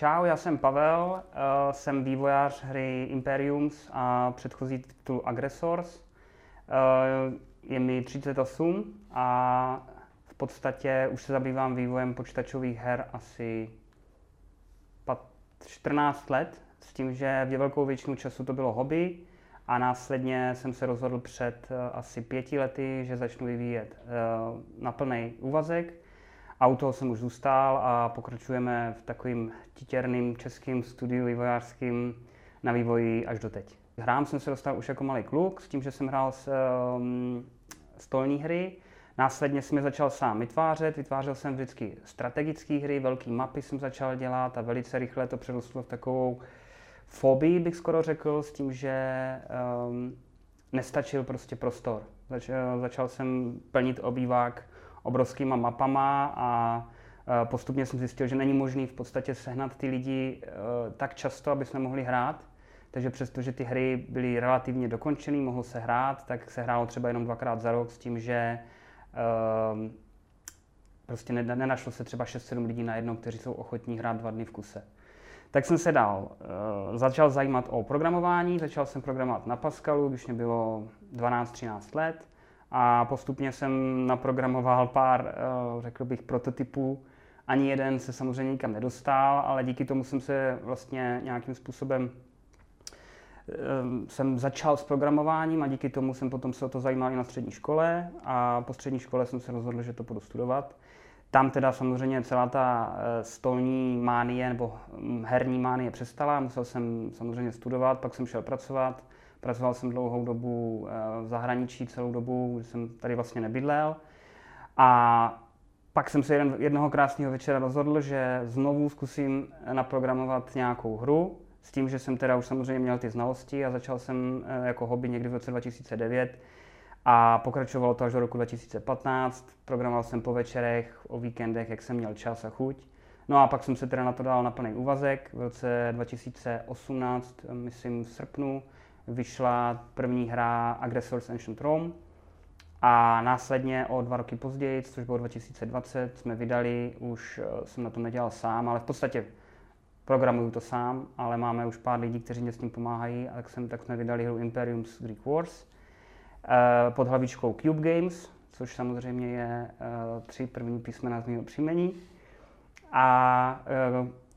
Čau, já jsem Pavel, uh, jsem vývojář hry Imperiums a předchozí titul Aggressors. Uh, je mi 38 a v podstatě už se zabývám vývojem počítačových her asi 14 let, s tím, že v velkou většinu času to bylo hobby a následně jsem se rozhodl před uh, asi pěti lety, že začnu vyvíjet na plný úvazek a u toho jsem už zůstal a pokračujeme v takovým titěrným českým studiu vývojářským na vývoji až do teď. Hrám jsem se dostal už jako malý kluk, s tím, že jsem hrál s, um, stolní hry. Následně jsem je začal sám vytvářet, vytvářel jsem vždycky strategické hry, velké mapy jsem začal dělat a velice rychle to přerostlo v takovou fobii, bych skoro řekl, s tím, že um, nestačil prostě prostor. Zač, začal jsem plnit obývák obrovskýma mapama a e, postupně jsem zjistil, že není možný v podstatě sehnat ty lidi e, tak často, aby jsme mohli hrát. Takže přestože ty hry byly relativně dokončené, mohlo se hrát, tak se hrálo třeba jenom dvakrát za rok s tím, že um, prostě nenašlo se třeba 6-7 lidí na jedno, kteří jsou ochotní hrát dva dny v kuse. Tak jsem se dál uh, začal zajímat o programování, začal jsem programovat na Pascalu, když mě bylo 12-13 let a postupně jsem naprogramoval pár, eh, řekl bych, prototypů. Ani jeden se samozřejmě nikam nedostal, ale díky tomu jsem se vlastně nějakým způsobem eh, jsem začal s programováním a díky tomu jsem potom se o to zajímal i na střední škole a po střední škole jsem se rozhodl, že to budu studovat. Tam teda samozřejmě celá ta eh, stolní mánie nebo hm, herní mánie přestala, musel jsem samozřejmě studovat, pak jsem šel pracovat Pracoval jsem dlouhou dobu eh, v zahraničí, celou dobu, kdy jsem tady vlastně nebydlel. A pak jsem se jeden, jednoho krásného večera rozhodl, že znovu zkusím naprogramovat nějakou hru, s tím, že jsem teda už samozřejmě měl ty znalosti a začal jsem eh, jako hobby někdy v roce 2009 a pokračovalo to až do roku 2015. Programoval jsem po večerech, o víkendech, jak jsem měl čas a chuť. No a pak jsem se teda na to dal na plný úvazek. V roce 2018, eh, myslím v srpnu, vyšla první hra Aggressors Ancient Rome a následně o dva roky později, což bylo 2020, jsme vydali, už eh, jsem na tom nedělal sám, ale v podstatě programuju to sám, ale máme už pár lidí, kteří mě s tím pomáhají, a tak, jsem, tak jsme vydali hru Imperium's Greek Wars eh, pod hlavičkou Cube Games, což samozřejmě je eh, tři první písmena z mého příjmení. A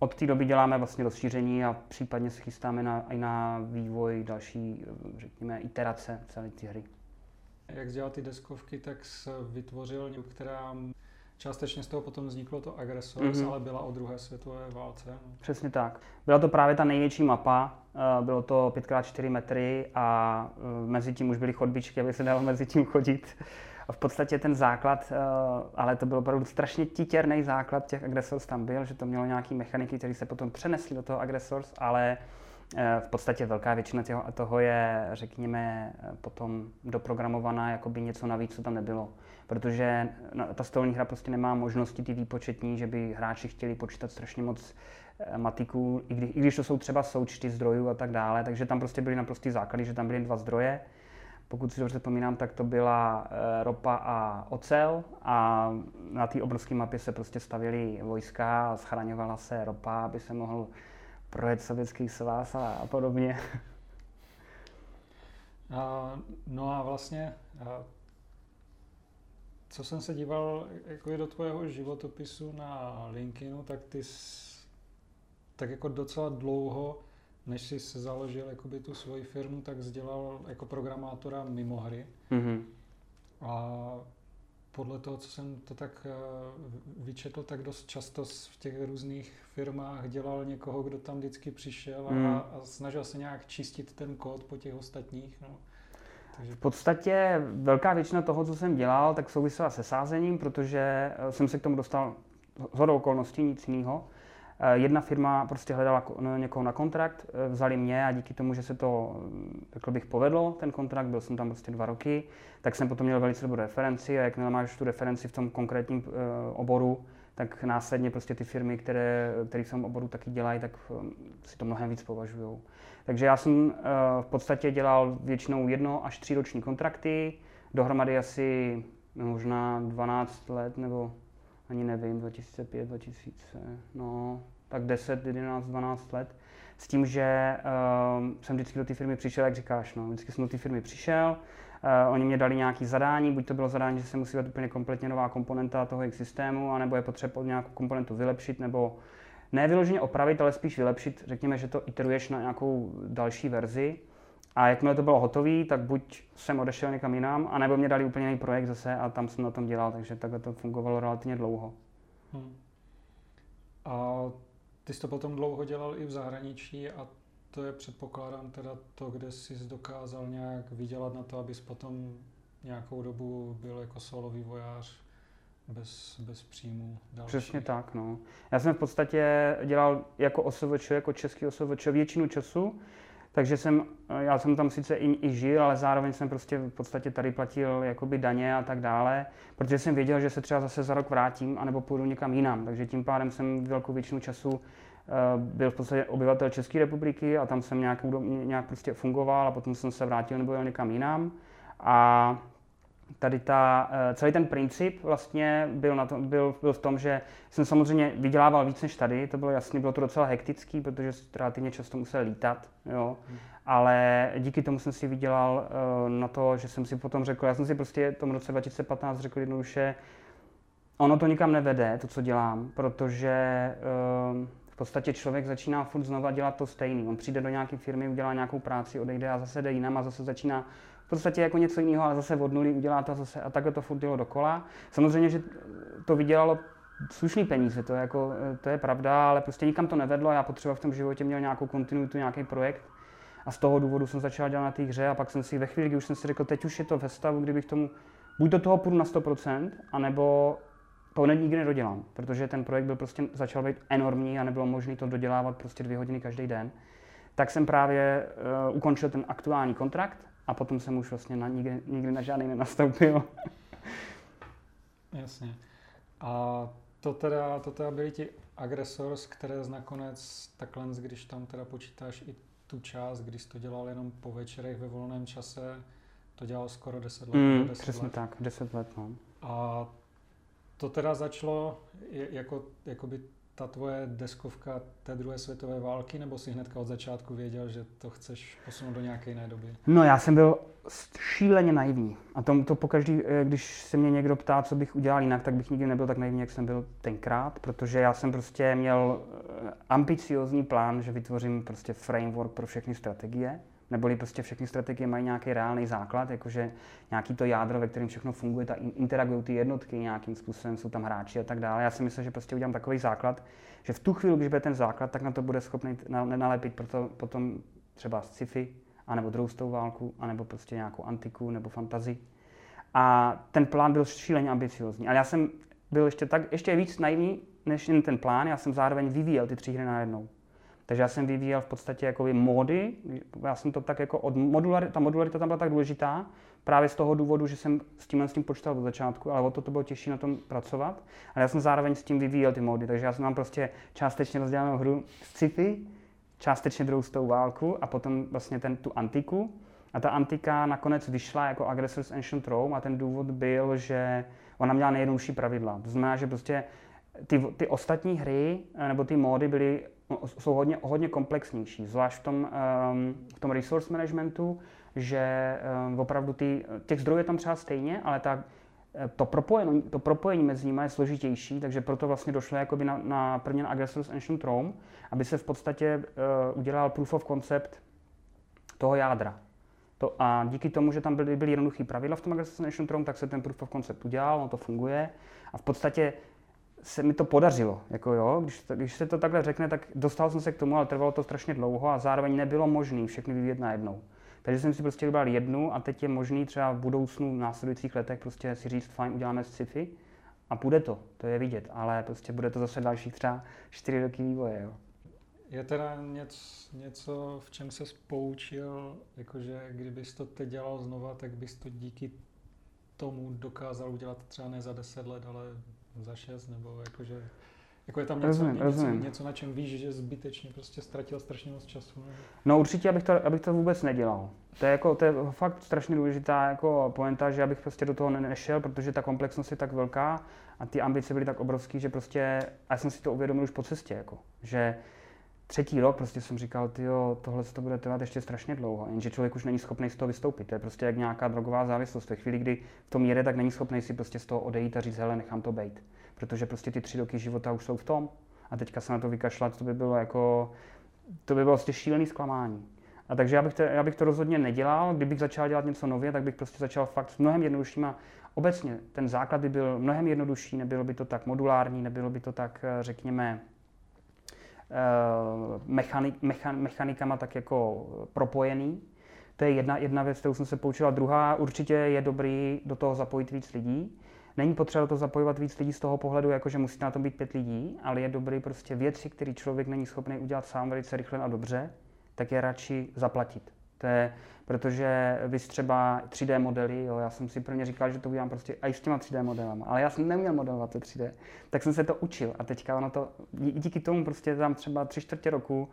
od té doby děláme vlastně rozšíření a případně se chystáme na, i na vývoj další, řekněme, iterace celé té hry. Jak dělal ty deskovky, tak se vytvořil, která částečně z toho potom vzniklo to Aggressors, mm-hmm. ale byla o druhé světové válce. No. Přesně tak. Byla to právě ta největší mapa, eh, bylo to 5x4 metry a eh, mezi tím už byly chodbičky, aby se dalo mezi tím chodit. A v podstatě ten základ, eh, ale to byl opravdu strašně titěrný základ těch Aggressors tam byl, že to mělo nějaký mechaniky, které se potom přenesly do toho Aggressors, ale eh, v podstatě velká většina toho je, řekněme, eh, potom doprogramovaná jako by něco navíc, co tam nebylo. Protože ta stolní hra prostě nemá možnosti ty výpočetní, že by hráči chtěli počítat strašně moc matiků, i, kdy, i když to jsou třeba součty zdrojů a tak dále, takže tam prostě byly naprostý základy, že tam byly dva zdroje, pokud si dobře vzpomínám, tak to byla eh, ropa a ocel a na té obrovské mapě se prostě stavěly vojska a schraňovala se ropa, aby se mohl projet sovětský svaz a, a podobně. No a vlastně, co jsem se díval jako do tvého životopisu na LinkedInu, tak ty jsi, tak jako docela dlouho než jsi se založil jakoby tu svoji firmu, tak dělal jako programátora mimo hry. Mm-hmm. A podle toho, co jsem to tak eh, vyčetl, tak dost často v těch různých firmách dělal někoho, kdo tam vždycky přišel a, mm. a snažil se nějak čistit ten kód po těch ostatních. No. Takže... V podstatě velká většina toho, co jsem dělal, tak souvisela se sázením, protože eh, jsem se k tomu dostal z okolností, nic jiného. Eh, jedna firma prostě hledala někoho na kontrakt, eh, vzali mě a díky tomu, že se to, mm, řekl bych, povedlo, ten kontrakt, byl jsem tam prostě dva roky, tak jsem potom měl velice dobrou referenci a jakmile máš tu referenci v tom konkrétním eh, oboru, tak následně prostě ty firmy, které, které v tom oboru taky dělají, tak si to mnohem víc považují. Takže já jsem v podstatě dělal většinou jedno až tři roční kontrakty, dohromady asi možná 12 let nebo ani nevím, 2005, 2000, no, tak 10, 11, 12 let. S tím, že uh, jsem vždycky do té firmy přišel, jak říkáš, no, vždycky jsem do té firmy přišel, Uh, oni mě dali nějaké zadání, buď to bylo zadání, že se musí dát úplně kompletně nová komponenta toho jejich systému, anebo je potřeba nějakou komponentu vylepšit, nebo ne vyloženě opravit, ale spíš vylepšit. Řekněme, že to iteruješ na nějakou další verzi. A jakmile to bylo hotové, tak buď jsem odešel někam jinam, anebo mě dali úplně jiný projekt zase a tam jsem na tom dělal, takže takhle to fungovalo relativně dlouho. Hmm. A ty jsi to potom dlouho dělal i v zahraničí a to je předpokládám teda to, kde jsi dokázal nějak vydělat na to, abys potom nějakou dobu byl jako solový vojář bez, bez příjmu další. Přesně tak, no. Já jsem v podstatě dělal jako OSVČ, jako český OSVČ většinu času, takže jsem, já jsem tam sice i, i žil, ale zároveň jsem prostě v podstatě tady platil jakoby daně a tak dále, protože jsem věděl, že se třeba zase za rok vrátím, anebo půjdu někam jinam. Takže tím pádem jsem velkou většinu času eh, byl v podstatě obyvatel České republiky a tam jsem nějak, nějak prostě fungoval a potom jsem se vrátil nebo jel někam jinam. A tady ta, eh, celý ten princip vlastně byl, na tom, byl, byl v tom, že jsem samozřejmě vydělával víc než tady, to bylo jasný, bylo to docela hektický, protože relativně často musel lítat, jo. Hmm. ale díky tomu jsem si vydělal uh, na to, že jsem si potom řekl, já jsem si prostě v tom roce 2015 řekl jednoduše, ono to nikam nevede, to, co dělám, protože uh, v podstatě člověk začíná furt znova dělat to stejný. On přijde do nějaké firmy, udělá nějakou práci, odejde a zase jde jinam a zase začíná v podstatě jako něco jiného, ale zase od nuly udělá to zase a takhle to furt dělo dokola. Samozřejmě, že to vydělalo slušný peníze, to je, jako, to je pravda, ale prostě nikam to nevedlo a já potřeba v tom životě měl nějakou kontinuitu, nějaký projekt. A z toho důvodu jsem začal dělat na té hře a pak jsem si ve chvíli, kdy už jsem si řekl, teď už je to ve stavu, kdybych tomu buď do toho půjdu na 100%, anebo to nikdy nedodělám, protože ten projekt byl prostě, začal být enormní a nebylo možné to dodělávat prostě dvě hodiny každý den. Tak jsem právě uh, ukončil ten aktuální kontrakt a potom jsem už vlastně na, nikdy, nikdy na žádný nenastoupil. Jasně. A to teda, to teda byli ti agresors, které nakonec takhle, když tam teda počítáš i tu část, když to dělal jenom po večerech ve volném čase, to dělal skoro 10 let. Mm, 10 přesně let. tak, 10 let. No. A to teda začalo jako, jakoby ta tvoje deskovka té druhé světové války, nebo si hnedka od začátku věděl, že to chceš posunout do nějaké jiné doby? No já jsem byl šíleně naivní. A to, to pokaždý, eh, když se mě někdo ptá, co bych udělal jinak, tak bych nikdy nebyl tak naivní, jak jsem byl tenkrát, protože já jsem prostě měl eh, ambiciozní plán, že vytvořím prostě framework pro všechny strategie neboli prostě všechny strategie mají nějaký reálný základ, jakože nějaký to jádro, ve kterém všechno funguje, ta interagují ty jednotky nějakým způsobem, jsou tam hráči a tak dále. Já si myslím, že prostě udělám takový základ, že v tu chvíli, když bude ten základ, tak na to bude schopný nalepit proto, potom třeba sci-fi, anebo druhou válku, anebo prostě nějakou antiku nebo fantazii. A ten plán byl šíleně ambiciozní. Ale já jsem byl ještě, tak, ještě víc naivní než jen ten plán, já jsem zároveň vyvíjel ty tři hry najednou. Takže já jsem vyvíjel v podstatě jakoby módy, já jsem to tak jako od modularity, ta modularita tam byla tak důležitá, právě z toho důvodu, že jsem s tímhle s tím počítal od začátku, ale o to to bylo těžší na tom pracovat. Ale já jsem zároveň s tím vyvíjel ty módy, takže já jsem mám prostě částečně rozdělanou hru sci-fi, částečně druhou tou válku a potom vlastně ten, tu antiku. A ta antika nakonec vyšla jako Aggressors Ancient Rome a ten důvod byl, že ona měla nejjednodušší pravidla. To znamená, že prostě ty, ty ostatní hry nebo ty módy byly jsou hodně, hodně komplexnější, zvlášť v tom, um, v tom resource managementu, že um, opravdu ty, těch zdrojů je tam třeba stejně, ale ta, eh, to, propojení, to propojení mezi nimi je složitější, takže proto vlastně došlo jakoby na, na první na Aggressors Ancient Rome, aby se v podstatě uh, udělal proof of concept toho jádra. To, a díky tomu, že tam byly, byly jednoduché pravidla v tom Aggressors Ancient Rome, tak se ten proof of concept udělal, ono to funguje. A v podstatě se mi to podařilo. Jako jo, když, když se to takhle řekne, tak dostal jsem se k tomu, ale trvalo to strašně dlouho a zároveň nebylo možné všechny vyvíjet najednou. Takže jsem si prostě vybral jednu a teď je možný třeba v budoucnu, v následujících letech prostě si říct, fajn, uděláme sci-fi a půjde to, to je vidět, ale prostě bude to zase dalších třeba čtyři roky vývoje. Jo. Je teda něco, něco, v čem se poučil, jakože kdybys to teď dělal znova, tak bys to díky tomu dokázal udělat třeba ne za deset let, ale za šest, nebo jakože Jako je tam něco, Rozumím, něco, rozumím. něco, na čem víš, že zbytečně prostě ztratil strašně moc času. Nebo... No určitě, abych to, abych to vůbec nedělal. To je, jako, to je fakt strašně důležitá jako poenta, že abych prostě do toho ne- nešel, protože ta komplexnost je tak velká a ty ambice byly tak obrovské, že prostě, a já jsem si to uvědomil už po cestě, jako, že třetí rok prostě jsem říkal, tyjo, tohle to bude trvat ještě strašně dlouho, jenže člověk už není schopný z toho vystoupit. To je prostě jak nějaká drogová závislost. Ve chvíli, kdy v tom jede, tak není schopný si prostě z toho odejít a říct, hele, nechám to být. Protože prostě ty tři roky života už jsou v tom a teďka se na to vykašlat, to by bylo jako, to by bylo prostě šílený zklamání. A takže já bych, to, já bych to rozhodně nedělal. Kdybych začal dělat něco nově, tak bych prostě začal fakt s mnohem jednoduššíma. Obecně ten základ by byl mnohem jednodušší, nebylo by to tak modulární, nebylo by to tak, eh, řekněme, mechanik, mechan, mechanikama tak jako propojený. To je jedna, jedna věc, kterou jsem se poučila. Druhá, určitě je dobrý do toho zapojit víc lidí. Není potřeba toho zapojovat víc lidí z toho pohledu, jako že musí na tom být pět lidí, ale je dobrý prostě věci, které člověk není schopný udělat sám velice rychle a dobře, tak je radši zaplatit. To je, protože vy třeba 3D modely, jo, já jsem si prvně říkal, že to udělám prostě i s těma 3D modelama, ale já jsem neměl modelovat to 3D, tak jsem se to učil a teďka ono to, dí- díky tomu prostě tam třeba tři čtvrtě roku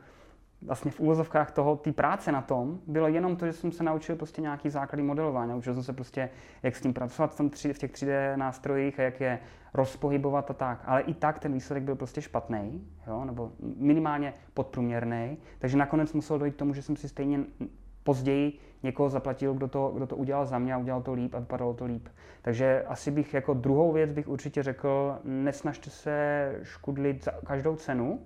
vlastně v úvozovkách toho, té práce na tom, bylo jenom to, že jsem se naučil prostě nějaký základy modelování. Naučil jsem se prostě, jak s tím pracovat v, tom 3, v těch 3D nástrojích a jak je rozpohybovat a tak. Ale i tak ten výsledek byl prostě špatný, jo, nebo minimálně podprůměrný. Takže nakonec muselo dojít k tomu, že jsem si stejně později někoho zaplatil, kdo to, kdo to udělal za mě a udělal to líp a vypadalo to líp. Takže asi bych jako druhou věc bych určitě řekl, nesnažte se škudlit za každou cenu,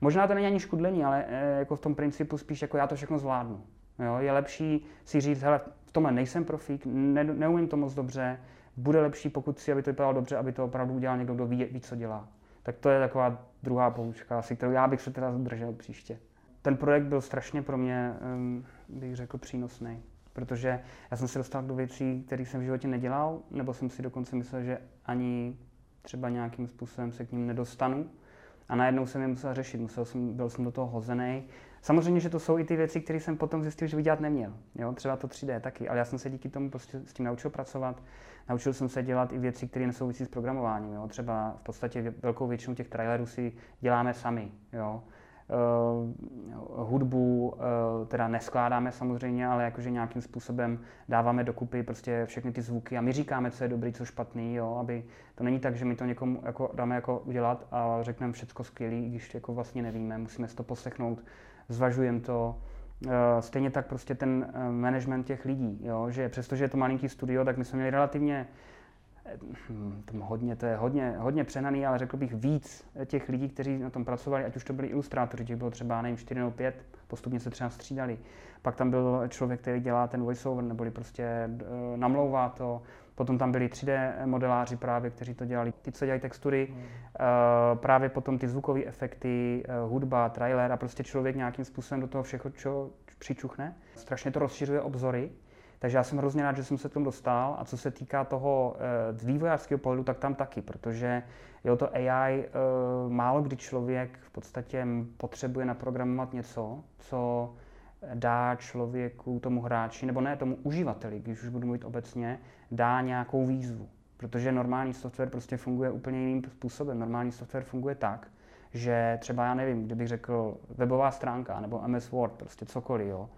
Možná to není ani škudlení, ale e, jako v tom principu spíš jako já to všechno zvládnu. Jo? Je lepší si říct, hele, v tomhle nejsem profík, ne, neumím to moc dobře, bude lepší, pokud si, aby to vypadalo dobře, aby to opravdu udělal někdo, kdo ví, ví co dělá. Tak to je taková druhá poučka, asi, kterou já bych se teda zdržel příště. Ten projekt byl strašně pro mě, bych řekl, přínosný, protože já jsem se dostal do věcí, které jsem v životě nedělal, nebo jsem si dokonce myslel, že ani třeba nějakým způsobem se k ním nedostanu. A najednou jsem je musel řešit, musel jsem, byl jsem do toho hozený. Samozřejmě, že to jsou i ty věci, které jsem potom zjistil, že vydělat neměl. Jo? Třeba to 3D taky, ale já jsem se díky tomu prostě s tím naučil pracovat. Naučil jsem se dělat i věci, které nesouvisí s programováním. Jo? Třeba v podstatě velkou většinu těch trailerů si děláme sami. Jo? Uh, hudbu uh, teda neskládáme samozřejmě, ale jakože nějakým způsobem dáváme dokupy prostě všechny ty zvuky a my říkáme, co je dobrý, co špatný, jo, aby to není tak, že my to někomu jako dáme jako udělat a řekneme všechno skvělý, když jako vlastně nevíme, musíme si to poslechnout, zvažujeme to. Uh, stejně tak prostě ten management těch lidí, jo, že přestože je to malinký studio, tak my jsme měli relativně tam hodně, to je hodně, hodně přenaný, ale řekl bych víc těch lidí, kteří na tom pracovali, ať už to byli ilustrátoři, těch bylo třeba, nevím, 4 nebo 5, postupně se třeba střídali. Pak tam byl člověk, který dělá ten voiceover, neboli prostě eh, namlouvá to. Potom tam byli 3D modeláři právě, kteří to dělali, ty, co dělají textury, Hmm. eh, právě potom ty zvukové efekty, eh, hudba, trailer a prostě člověk nějakým způsobem do toho všeho čo, přičuchne. Strašně to rozšiřuje obzory, takže já jsem hrozně rád, že jsem se k tomu dostal. A co se týká toho e, vývojářského pohledu, tak tam taky, protože jo, to AI, e, málo kdy člověk v podstatě potřebuje naprogramovat něco, co dá člověku, tomu hráči, nebo ne tomu uživateli, když už budu mluvit obecně, dá nějakou výzvu. Protože normální software prostě funguje úplně jiným způsobem. Normální software funguje tak, že třeba, já nevím, kdybych řekl webová stránka nebo MS Word, prostě cokoliv, jo,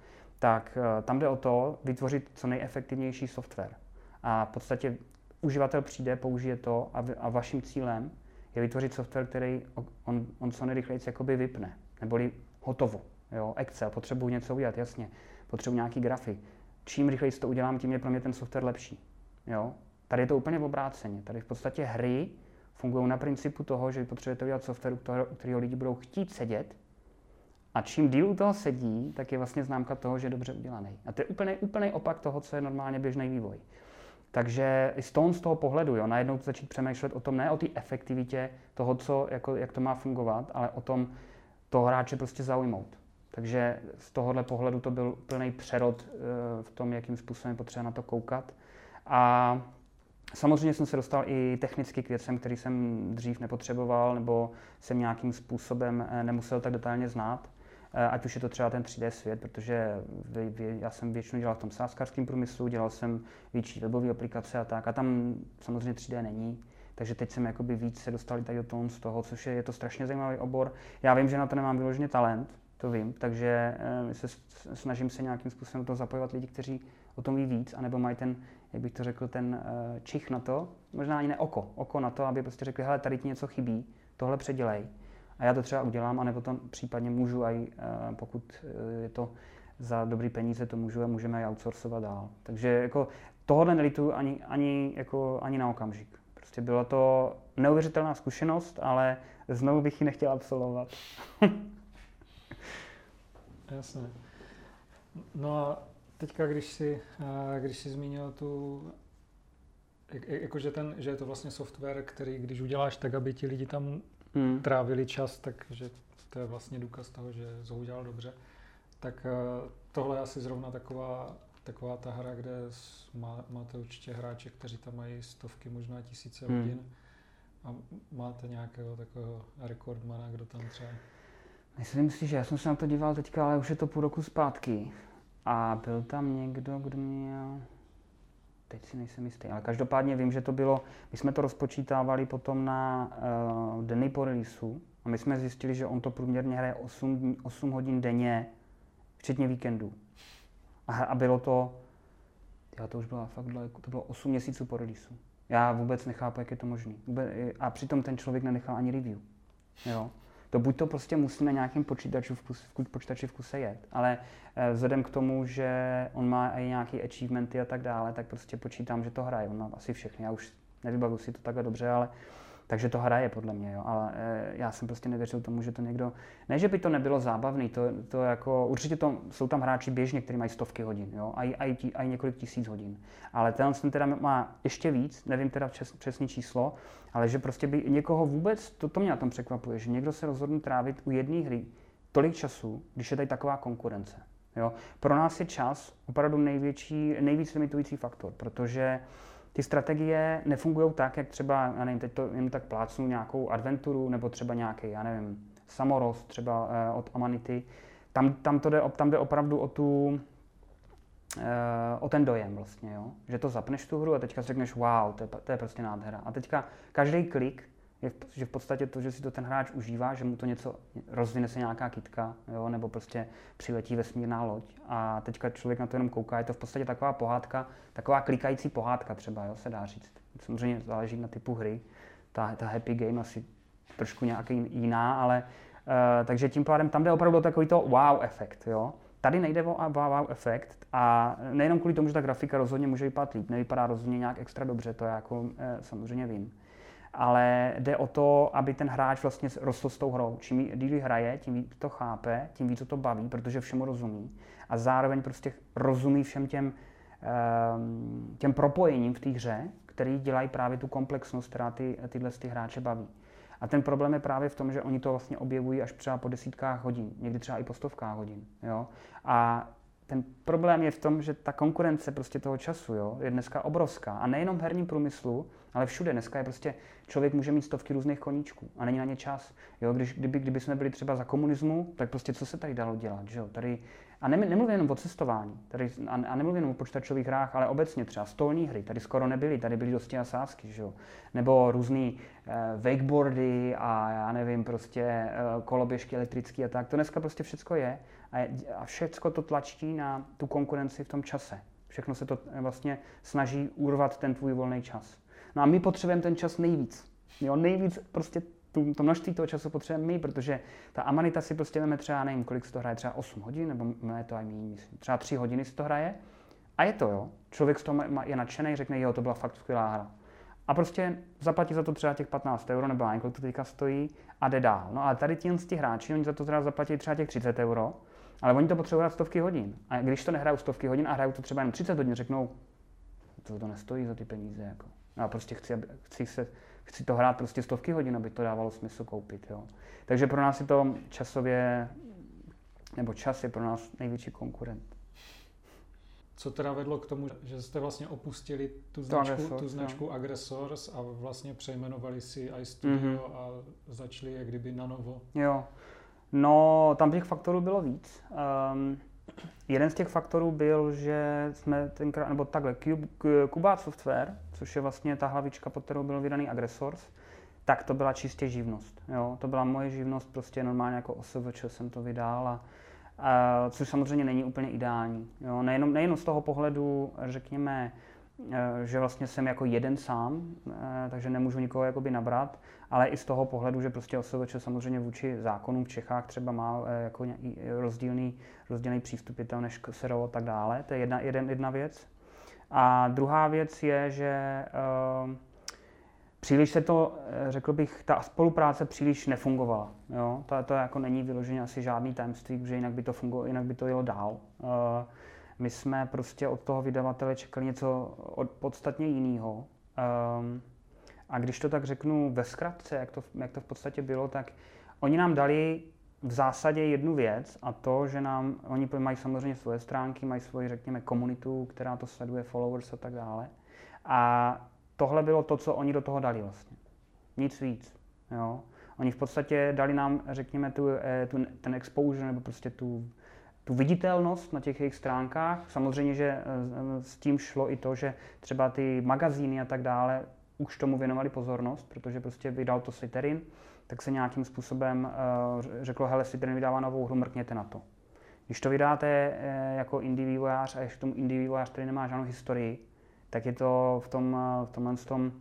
tak eh, tam jde o to vytvořit co nejefektivnější software. A v podstatě uživatel přijde, použije to a, a vaším cílem je vytvořit software, který on, on co nejrychleji jakoby vypne, neboli hotovo. Jo, Excel, potřebuji něco udělat, jasně, potřebuji nějaký grafy. Čím rychleji to udělám, tím je pro mě ten software lepší. Jo? Tady je to úplně v obráceně. Tady v podstatě hry fungují na principu toho, že potřebujete udělat software, u kterého lidi budou chtít sedět a čím díl u toho sedí, tak je vlastně známka toho, že je dobře udělaný. A to je úplný, úplný opak toho, co je normálně běžný vývoj. Takže i z toho, z toho pohledu, jo, najednou začít přemýšlet o tom, ne o té efektivitě toho, co, jako, jak to má fungovat, ale o tom toho hráče prostě zaujmout. Takže z tohohle pohledu to byl plný přerod eh, v tom, jakým způsobem potřeba na to koukat. A samozřejmě jsem se dostal i technicky k věcem, který jsem dřív nepotřeboval, nebo jsem nějakým způsobem eh, nemusel tak detailně znát. Eh, Ať už je to třeba ten 3D svět, protože vy, vy, já jsem většinou dělal v tom sáskářském průmyslu, dělal jsem větší webové aplikace a tak, a tam samozřejmě 3D není. Takže teď jsem jakoby víc se dostali tady do toho z toho, což je, je to strašně zajímavý obor. Já vím, že na to nemám vyloženě talent, to vím, takže uh, se snažím se nějakým způsobem to zapojovat lidi, kteří o tom ví víc, anebo mají ten, jak bych to řekl, ten uh, čich na to, možná ani ne oko, oko na to, aby prostě řekli, hele, tady ti něco chybí, tohle předělej. A já to třeba udělám, anebo to případně můžu, aj, uh, pokud uh, je to za dobrý peníze, to můžu a můžeme i outsourcovat dál. Takže jako tohle nelituju ani, ani, jako, ani na okamžik. Prostě byla to neuvěřitelná zkušenost, ale znovu bych ji nechtěl absolvovat. Jasně. No a teďka, když si, eh, když si zmínil tu, jakože ten, že je to vlastně software, který když uděláš tak, aby ti lidi tam hmm. trávili čas, takže to je vlastně důkaz toho, že ho udělal dobře. Tak eh, tohle je asi zrovna taková, taková ta hra, kde má, máte určitě hráče, kteří tam mají stovky, možná tisíce hmm. hodin. A máte nějakého takového rekordmana, kdo tam třeba... Myslím si, že já jsem se na to díval teďka, ale už je to půl roku zpátky. A byl tam někdo, kdo měl... Teď si nejsem jistý, ale každopádně vím, že to bylo, my jsme to rozpočítávali potom na uh, denní po releaseu a my jsme zjistili, že on to průměrně hraje 8, 8 hodin denně, včetně víkendů. A, a bylo to, já to už bylo fakt daleko, to bylo 8 měsíců po releaseu. Já vůbec nechápu, jak je to možné. A přitom ten člověk nenechal ani review. Jo? To buď to prostě musí na nějakém počítači v, kus, v počítači v kuse jet, ale eh, vzhledem k tomu, že on má i nějaké achievementy a tak dále, tak prostě počítám, že to hraje. On má asi všechny. Já už nevybavu si to takhle dobře, ale takže to hraje podle mě, jo. ale e, já jsem prostě nevěřil tomu, že to někdo, ne, že by to nebylo zábavný, to, to jako, určitě to, jsou tam hráči běžně, kteří mají stovky hodin, jo, a, a, a několik tisíc hodin. Ale ten ten teda má ještě víc, nevím teda přes, přesný číslo, ale že prostě by někoho vůbec, to, to mě na tom překvapuje, že někdo se rozhodne trávit u jedné hry tolik času, když je tady taková konkurence. Jo. Pro nás je čas opravdu největší, nejvíc limitující faktor, protože ty strategie nefungují tak, jak třeba, já nevím, teď to jen tak plácnu nějakou adventuru, nebo třeba nějaký, já nevím, samorost třeba uh, od Amanity. Tam, tam, to jde, tam jde opravdu o tu, uh, o ten dojem vlastně, jo? že to zapneš tu hru a teďka si řekneš, wow, to je, to je prostě nádhera. A teďka každý klik je že v podstatě to, že si to ten hráč užívá, že mu to něco rozvine se nějaká kytka, jo, nebo prostě přiletí vesmírná loď a teďka člověk na to jenom kouká, je to v podstatě taková pohádka, taková klikající pohádka třeba, jo, se dá říct. Samozřejmě záleží na typu hry, ta, ta happy game asi trošku nějaký jiná, ale uh, takže tím pádem tam jde opravdu takový to wow efekt, jo. Tady nejde o wow efekt a nejenom kvůli tomu, že ta grafika rozhodně může vypadat líp, nevypadá rozhodně nějak extra dobře, to já jako eh, samozřejmě vím ale jde o to, aby ten hráč vlastně rostl s tou hrou. Čím díl hraje, tím víc to chápe, tím víc to baví, protože všemu rozumí. A zároveň prostě rozumí všem těm, ehm, těm propojením v té hře, který dělají právě tu komplexnost, která ty, tyhle ty hráče baví. A ten problém je právě v tom, že oni to vlastně objevují až třeba po desítkách hodin, někdy třeba i po stovkách hodin. Jo? A ten problém je v tom, že ta konkurence prostě toho času jo, je dneska obrovská. A nejenom v herním průmyslu, ale všude. Dneska je prostě, člověk může mít stovky různých koníčků a není na ně čas. Jo, když, kdyby, kdyby jsme byli třeba za komunismu, tak prostě co se tady dalo dělat, že jo? Tady, a ne, nemluvím jenom o cestování, tady, a, a nemluvím jenom o počítačových hrách, ale obecně třeba stolní hry, tady skoro nebyly, tady byly dosti a sázky, že jo? Nebo různý eh, wakeboardy a já nevím, prostě eh, koloběžky elektrické a tak. To dneska prostě všecko je a, a všecko to tlačí na tu konkurenci v tom čase. Všechno se to eh, vlastně snaží urvat ten tvůj volný čas. No a my potřebujeme ten čas nejvíc. Jo, nejvíc prostě tu, to množství toho času potřebujeme my, protože ta Amanita si prostě veme třeba, nevím, kolik se to hraje, třeba 8 hodin, nebo ne to aj méně, myslím, třeba 3 hodiny si to hraje. A je to, jo. Člověk z toho je nadšený, řekne, jo, to byla fakt skvělá hra. A prostě zaplatí za to třeba těch 15 euro, nebo kolik to teďka stojí, a jde dál. No a tady ti, hráči, oni za to teda zaplatí třeba těch 30 euro, ale oni to potřebují hrát stovky hodin. A když to nehrajou stovky hodin a hrajou to třeba jen 30 hodin, řeknou, to to nestojí za ty peníze. Jako. Já prostě chci, chci, se, chci to hrát prostě stovky hodin, aby to dávalo smysl koupit. Jo. Takže pro nás je to časově, nebo čas je pro nás největší konkurent. Co teda vedlo k tomu, že jste vlastně opustili tu značku, Agresor, tu značku no. Aggressors a vlastně přejmenovali si iStudio mm-hmm. a začali jak kdyby na novo? Jo, no tam těch faktorů bylo víc. Um, jeden z těch faktorů byl, že jsme tenkrát, nebo takhle, Kuba Software, což je vlastně ta hlavička, pod kterou byl vydaný Aggressors, tak to byla čistě živnost. Jo? To byla moje živnost, prostě normálně jako OSVČ jsem to vydal a, a což samozřejmě není úplně ideální. Jo? Nejenom, nejenom z toho pohledu, řekněme, že vlastně jsem jako jeden sám, eh, takže nemůžu nikoho jakoby nabrat, ale i z toho pohledu, že prostě OSVČ samozřejmě vůči zákonům v Čechách třeba má eh, jako rozdílný, rozdílný přístup tam než SERO a tak dále. To je jedna, jeden, jedna věc. A druhá věc je, že uh, příliš se to, řekl bych, ta spolupráce příliš nefungovala. Jo? To, to jako není vyloženě asi žádný tajemství, protože jinak by to, fungovalo, jinak by to jelo dál. Uh, my jsme prostě od toho vydavatele čekali něco od podstatně jiného. Um, a když to tak řeknu ve zkratce, jak to, jak to v podstatě bylo, tak oni nám dali v zásadě jednu věc a to, že nám, oni mají samozřejmě svoje stránky, mají svoji, řekněme, komunitu, která to sleduje, followers a tak dále. A tohle bylo to, co oni do toho dali vlastně. Nic víc. Jo? Oni v podstatě dali nám, řekněme, tu, eh, tu, ten exposure nebo prostě tu, tu viditelnost na těch jejich stránkách. Samozřejmě, že eh, s tím šlo i to, že třeba ty magazíny a tak dále už tomu věnovali pozornost, protože prostě vydal to Slytherin, tak se nějakým způsobem uh, řeklo, hele, Slytherin vydává novou hru, mrkněte na to. Když to vydáte jako indie vývojář a ještě tomu indie vývojář, který nemá žádnou historii, tak je to v, tom, v tomhle tom,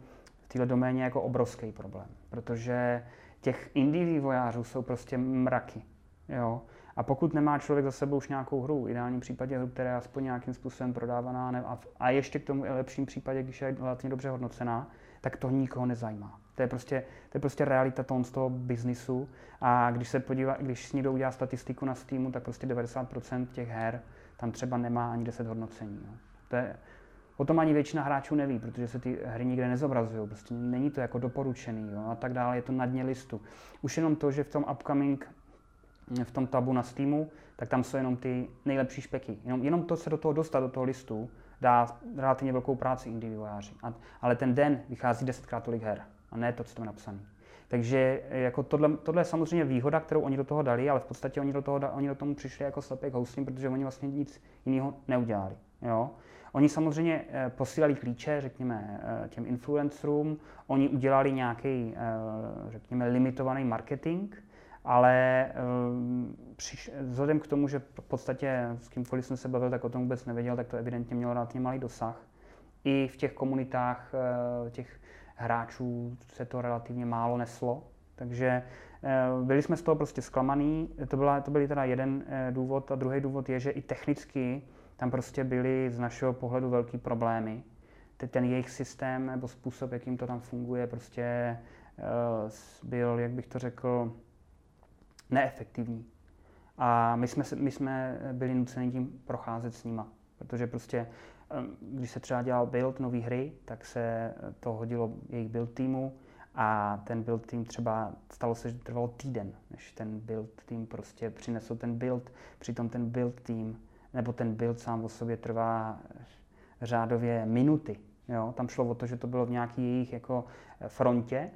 v této doméně jako obrovský problém, protože těch indie vývojářů jsou prostě mraky. Jo? A pokud nemá člověk za sebou už nějakou hru, v ideálním případě hru, která je aspoň nějakým způsobem prodávaná, ne, a, a ještě k tomu i lepším případě, když je relativně dobře hodnocená, tak to nikoho nezajímá. To je prostě, to je prostě realita toho, z toho biznisu. A když se podívá, když někdo udělá statistiku na Steamu, tak prostě 90% těch her tam třeba nemá ani 10 hodnocení. Jo. To je, o tom ani většina hráčů neví, protože se ty hry nikde nezobrazují. Prostě není to jako doporučený jo, a tak dále, je to na dně listu. Už jenom to, že v tom upcoming v tom tabu na Steamu, tak tam jsou jenom ty nejlepší špeky. Jenom, jenom to se do toho dostat, do toho listu, dá relativně velkou práci indie vývojáři. ale ten den vychází desetkrát tolik her a ne to, co tam je napsané. Takže jako tohle, tohle je samozřejmě výhoda, kterou oni do toho dali, ale v podstatě oni do toho, oni do tomu přišli jako slepek houslím, protože oni vlastně nic jiného neudělali. Jo? Oni samozřejmě eh, posílali klíče, řekněme, eh, těm influencerům, oni udělali nějaký, eh, řekněme, limitovaný marketing, ale um, přiš, vzhledem k tomu, že v podstatě s kýmkoliv jsem se bavil, tak o tom vůbec nevěděl, tak to evidentně mělo relativně malý dosah. I v těch komunitách uh, těch hráčů se to relativně málo neslo, takže uh, byli jsme z toho prostě zklamaný. To, byla, to byl teda jeden důvod a druhý důvod je, že i technicky tam prostě byly z našeho pohledu velký problémy. Ten jejich systém nebo způsob, jakým to tam funguje, prostě byl, jak bych to řekl, neefektivní. A my jsme, my jsme byli nuceni tím procházet s nima, protože prostě, když se třeba dělal build nové hry, tak se to hodilo jejich build týmu a ten build tým třeba stalo se, že trvalo týden, než ten build tým prostě přinesl ten build, přitom ten build tým, nebo ten build sám o sobě trvá řádově minuty. Jo? Tam šlo o to, že to bylo v nějaké jejich jako frontě,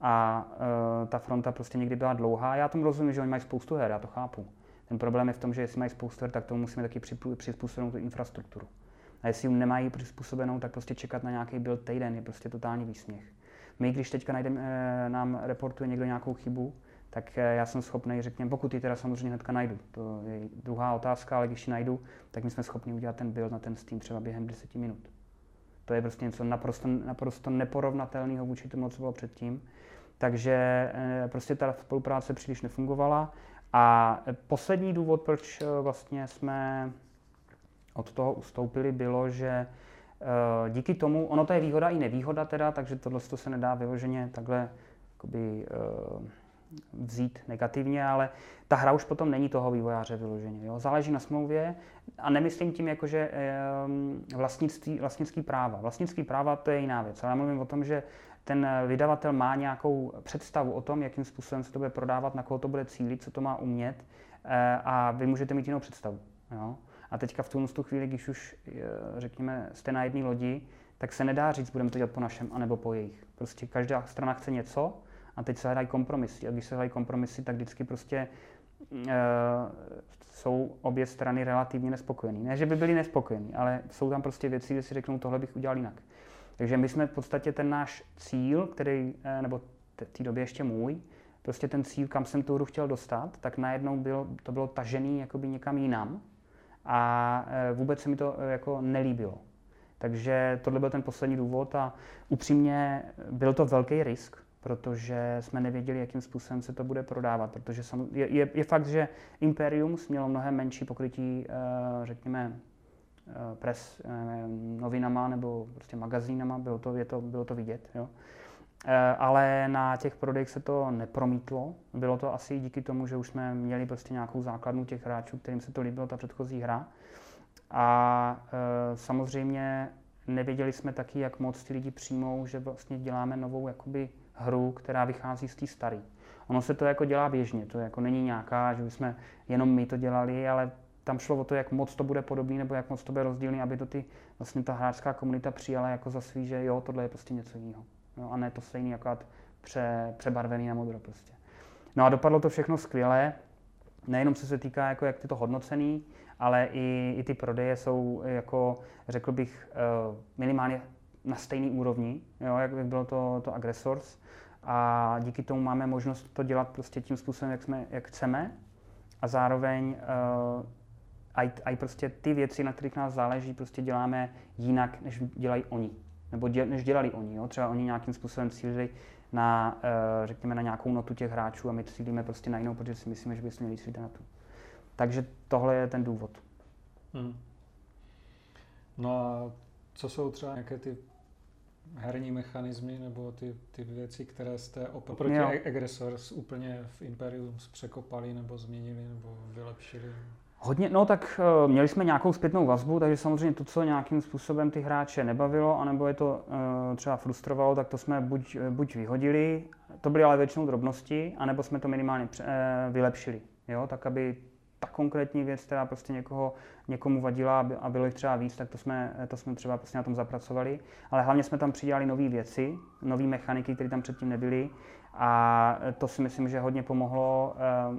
a uh, ta fronta prostě někdy byla dlouhá. Já tomu rozumím, že oni mají spoustu her, já to chápu. Ten problém je v tom, že jestli mají spoustu her, tak tomu musíme taky přizpůsobit tu infrastrukturu. A jestli ji nemají přizpůsobenou, tak prostě čekat na nějaký build týden je prostě totální výsměch. My, když teďka najdeme, eh, nám reportuje někdo nějakou chybu, tak eh, já jsem schopný, řekněme, pokud ji teda samozřejmě hnedka najdu, to je druhá otázka, ale když ji najdu, tak my jsme schopni udělat ten build na ten Steam třeba během 10 minut. To je prostě něco naprosto, naprosto neporovnatelného vůči tomu, co bylo předtím. Takže eh, prostě ta spolupráce příliš nefungovala. A poslední důvod, proč eh, vlastně jsme od toho ustoupili, bylo, že eh, díky tomu, ono to je výhoda i nevýhoda teda, takže tohle se nedá vyloženě takhle jakoby, vzít negativně, ale ta hra už potom není toho vývojáře vyloženě. Jo? Záleží na smlouvě a nemyslím tím jako, že vlastnický práva. Vlastnický práva to je jiná věc, ale já mluvím o tom, že ten vydavatel má nějakou představu o tom, jakým způsobem se to bude prodávat, na koho to bude cílit, co to má umět eh, a vy můžete mít jinou představu. Jo? A teďka v tom tu chvíli, když už, eh, řekněme, jste na jedné lodi, tak se nedá říct, budeme to dělat po našem, anebo po jejich. Prostě každá strana chce něco a teď se hledají kompromisy. A když se hledají kompromisy, tak vždycky prostě jsou obě strany relativně nespokojené. Ne, že by byli nespokojení, ale jsou tam prostě věci, kde si řeknou, tohle bych udělal jinak. Takže my jsme v podstatě ten náš cíl, který, eh, nebo v té době ještě můj, prostě ten cíl, kam jsem tu hru chtěl dostat, tak najednou bylo, to bylo tažený jakoby někam jinam a eh, vůbec se mi to eh, jako nelíbilo. Takže tohle byl ten poslední důvod a upřímně byl to velký risk, protože jsme nevěděli, jakým způsobem se to bude prodávat, protože je, je, je fakt, že Imperium mělo mnohem menší pokrytí, řekněme, pres eh, novinama nebo prostě magazínama, bylo to, je to, bylo to vidět. Jo. Eh, ale na těch prodejích se to nepromítlo. Bylo to asi díky tomu, že už jsme měli prostě nějakou základnu těch hráčů, kterým se to líbilo, ta předchozí hra. A samozřejmě nevěděli jsme taky, jak moc ti lidi přijmou, že vlastně děláme novou jakoby hru, která vychází z té staré. Ono se to jako dělá běžně, to jako není nějaká, že bychom jenom my to dělali, ale tam šlo o to, jak moc to bude podobný nebo jak moc to bude rozdílný, aby to ty, vlastně ta hráčská komunita přijala jako za svý, že jo, tohle je prostě něco jiného. No, a ne to stejný, jako pře, přebarvený na modro prostě. No a dopadlo to všechno skvěle, nejenom co se týká, jako jak ty to hodnocený, ale i, i ty prodeje jsou, jako řekl bych, eh, minimálně na stejný úrovni, jo, jak bylo to, to Aggressors. A díky tomu máme možnost to dělat prostě tím způsobem, jak, jsme, jak chceme. A zároveň a i prostě ty věci, na kterých nás záleží, prostě děláme jinak, než dělají oni. Nebo děl, než dělali oni. Jo? Třeba oni nějakým způsobem cílili na, uh, řekněme, na nějakou notu těch hráčů a my cílíme prostě na jinou, protože si myslíme, že bychom měli cílit na tu. Takže tohle je ten důvod. Hmm. No a co jsou třeba nějaké ty herní mechanismy nebo ty, ty věci, které jste oproti jo. Aggressors úplně v Imperium překopali nebo změnili nebo vylepšili? Hodně, no tak uh, měli jsme nějakou zpětnou vazbu, takže samozřejmě to, co nějakým způsobem ty hráče nebavilo, anebo je to uh, třeba frustrovalo, tak to jsme buď, buď vyhodili, to byly ale většinou drobnosti, anebo jsme to minimálně uh, vylepšili, jo, tak aby ta konkrétní věc, která prostě někoho, někomu vadila a bylo jich třeba víc, tak to jsme, to jsme třeba prostě na tom zapracovali. Ale hlavně jsme tam přidělali nové věci, nové mechaniky, které tam předtím nebyly. A to si myslím, že hodně pomohlo,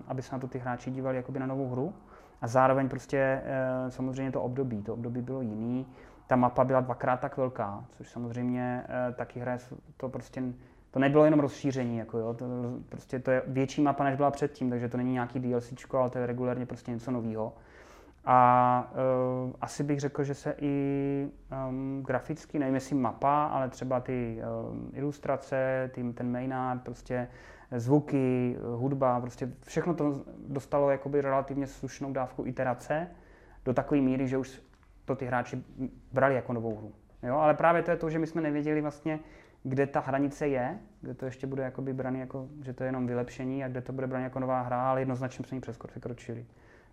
aby se na to ty hráči dívali jakoby na novou hru. A zároveň prostě eh, samozřejmě to období, to období bylo jiný. Ta mapa byla dvakrát tak velká, což samozřejmě eh, taky hraje, to prostě, to nebylo jenom rozšíření, jako jo, to, prostě to je větší mapa, než byla předtím, takže to není nějaký DLC, ale to je regulárně prostě něco nového. A uh, asi bych řekl, že se i um, graficky, nevím jestli mapa, ale třeba ty um, ilustrace, tým, ten main art, prostě zvuky, hudba, prostě všechno to dostalo jakoby relativně slušnou dávku iterace do takové míry, že už to ty hráči brali jako novou hru. Jo? Ale právě to je to, že my jsme nevěděli vlastně, kde ta hranice je, kde to ještě bude jakoby braný jako, že to je jenom vylepšení a kde to bude braný jako nová hra, ale jednoznačně jsme ní překročili.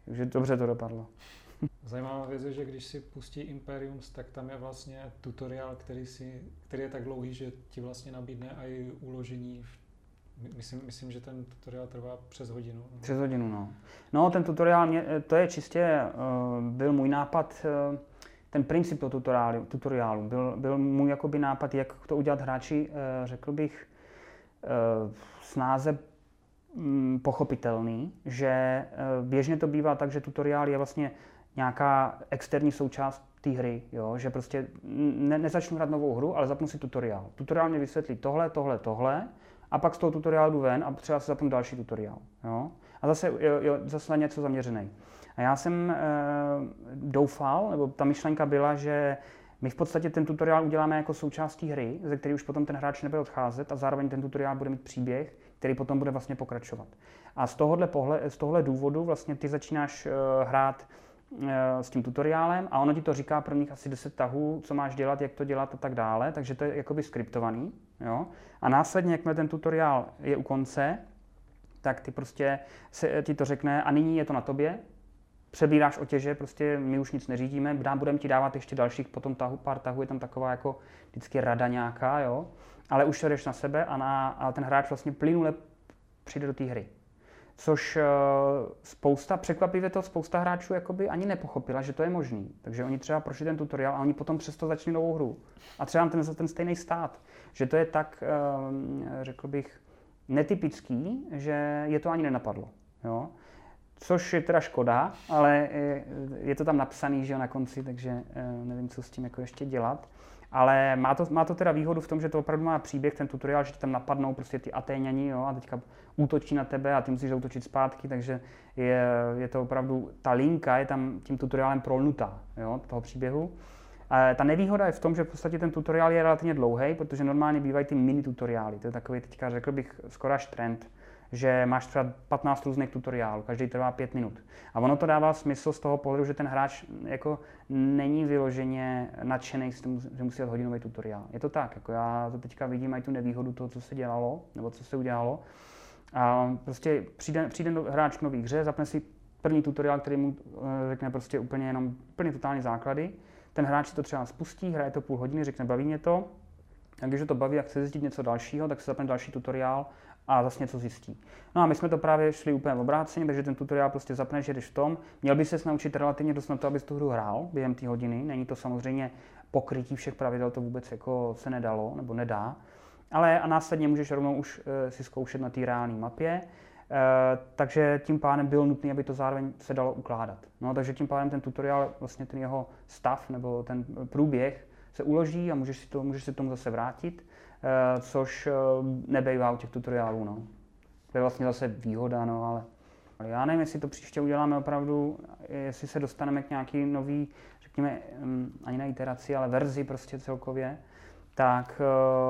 Takže dobře to dopadlo. Zajímavá věc je, že když si pustí Imperiums, tak tam je vlastně tutoriál, který, si, který je tak dlouhý, že ti vlastně nabídne i uložení v Myslím, myslím, že ten tutoriál trvá přes hodinu. Přes hodinu, no. No, ten tutoriál, mě, to je čistě, uh, byl můj nápad, uh, ten princip toho tutoriálu, tutoriálu byl, byl můj jakoby nápad, jak to udělat hráči, uh, řekl bych, uh, snáze um, pochopitelný, že uh, běžně to bývá tak, že tutoriál je vlastně nějaká externí součást té hry, jo? že prostě ne, nezačnu hrát novou hru, ale zapnu si tutoriál. Tutoriál mě vysvětlí tohle, tohle, tohle, a pak z toho tutoriálu jdu ven a třeba se zapnu další tutoriál. Jo? A zase, jo, jo, zase na něco zaměřený. A já jsem e, doufal, nebo ta myšlenka byla, že my v podstatě ten tutoriál uděláme jako součástí hry, ze který už potom ten hráč nebude odcházet a zároveň ten tutoriál bude mít příběh, který potom bude vlastně pokračovat. A z tohohle, pohled, z tohohle důvodu vlastně ty začínáš uh, hrát s tím tutoriálem a ono ti to říká prvních asi 10 tahů, co máš dělat, jak to dělat a tak dále, takže to je jakoby skriptovaný. Jo? A následně, jakmile ten tutoriál je u konce, tak ty prostě se, ti to řekne a nyní je to na tobě, přebíráš otěže, prostě my už nic neřídíme, budeme ti dávat ještě dalších potom tahu, pár tahů, je tam taková jako vždycky rada nějaká, jo? ale už to jdeš na sebe a, na, a ten hráč vlastně plynule přijde do té hry což eh, spousta, překvapivě to spousta hráčů jakoby ani nepochopila, že to je možný. Takže oni třeba prošli ten tutoriál a oni potom přesto začali novou hru. A třeba ten, ten stejný stát. Že to je tak, eh, řekl bych, netypický, že je to ani nenapadlo. Jo? což je teda škoda, ale je, to tam napsaný, že na konci, takže nevím, co s tím jako ještě dělat. Ale má to, má to teda výhodu v tom, že to opravdu má příběh, ten tutoriál, že tam napadnou prostě ty Atéňani jo, a teďka útočí na tebe a ty musíš zautočit zpátky, takže je, je to opravdu, ta linka je tam tím tutoriálem prolnutá, jo, toho příběhu. A ta nevýhoda je v tom, že v podstatě ten tutoriál je relativně dlouhý, protože normálně bývají ty mini tutoriály. To je takový teďka řekl bych skoro až trend že máš třeba 15 různých tutoriálů, každý trvá 5 minut. A ono to dává smysl z toho pohledu, že ten hráč jako není vyloženě nadšený, že musí dělat hodinový tutoriál. Je to tak, jako já to teďka vidím i tu nevýhodu toho, co se dělalo, nebo co se udělalo. A prostě přijde, přijde hráč k nový hře, zapne si první tutoriál, který mu eh, řekne prostě úplně jenom úplně totální základy. Ten hráč si to třeba spustí, hraje to půl hodiny, řekne, baví mě to, a když to baví a chce zjistit něco dalšího, tak se zapne další tutoriál a zase něco zjistí. No a my jsme to právě šli úplně v obráceně, takže ten tutoriál prostě zapneš, že jdeš v tom. Měl by se naučit relativně dost na to, abys tu hru hrál během té hodiny. Není to samozřejmě pokrytí všech pravidel, to vůbec jako se nedalo nebo nedá. Ale a následně můžeš rovnou už e, si zkoušet na té reálné mapě. E, takže tím pádem bylo nutné, aby to zároveň se dalo ukládat. No, takže tím pádem ten tutoriál, vlastně ten jeho stav nebo ten průběh se uloží a můžeš si, to, můžeš si tomu zase vrátit. Eh, což eh, nebejvá u těch tutoriálů. No. To je vlastně zase výhoda, no, ale já nevím, jestli to příště uděláme opravdu, jestli se dostaneme k nějaký nový, řekněme, mm, ani na iteraci, ale verzi prostě celkově, tak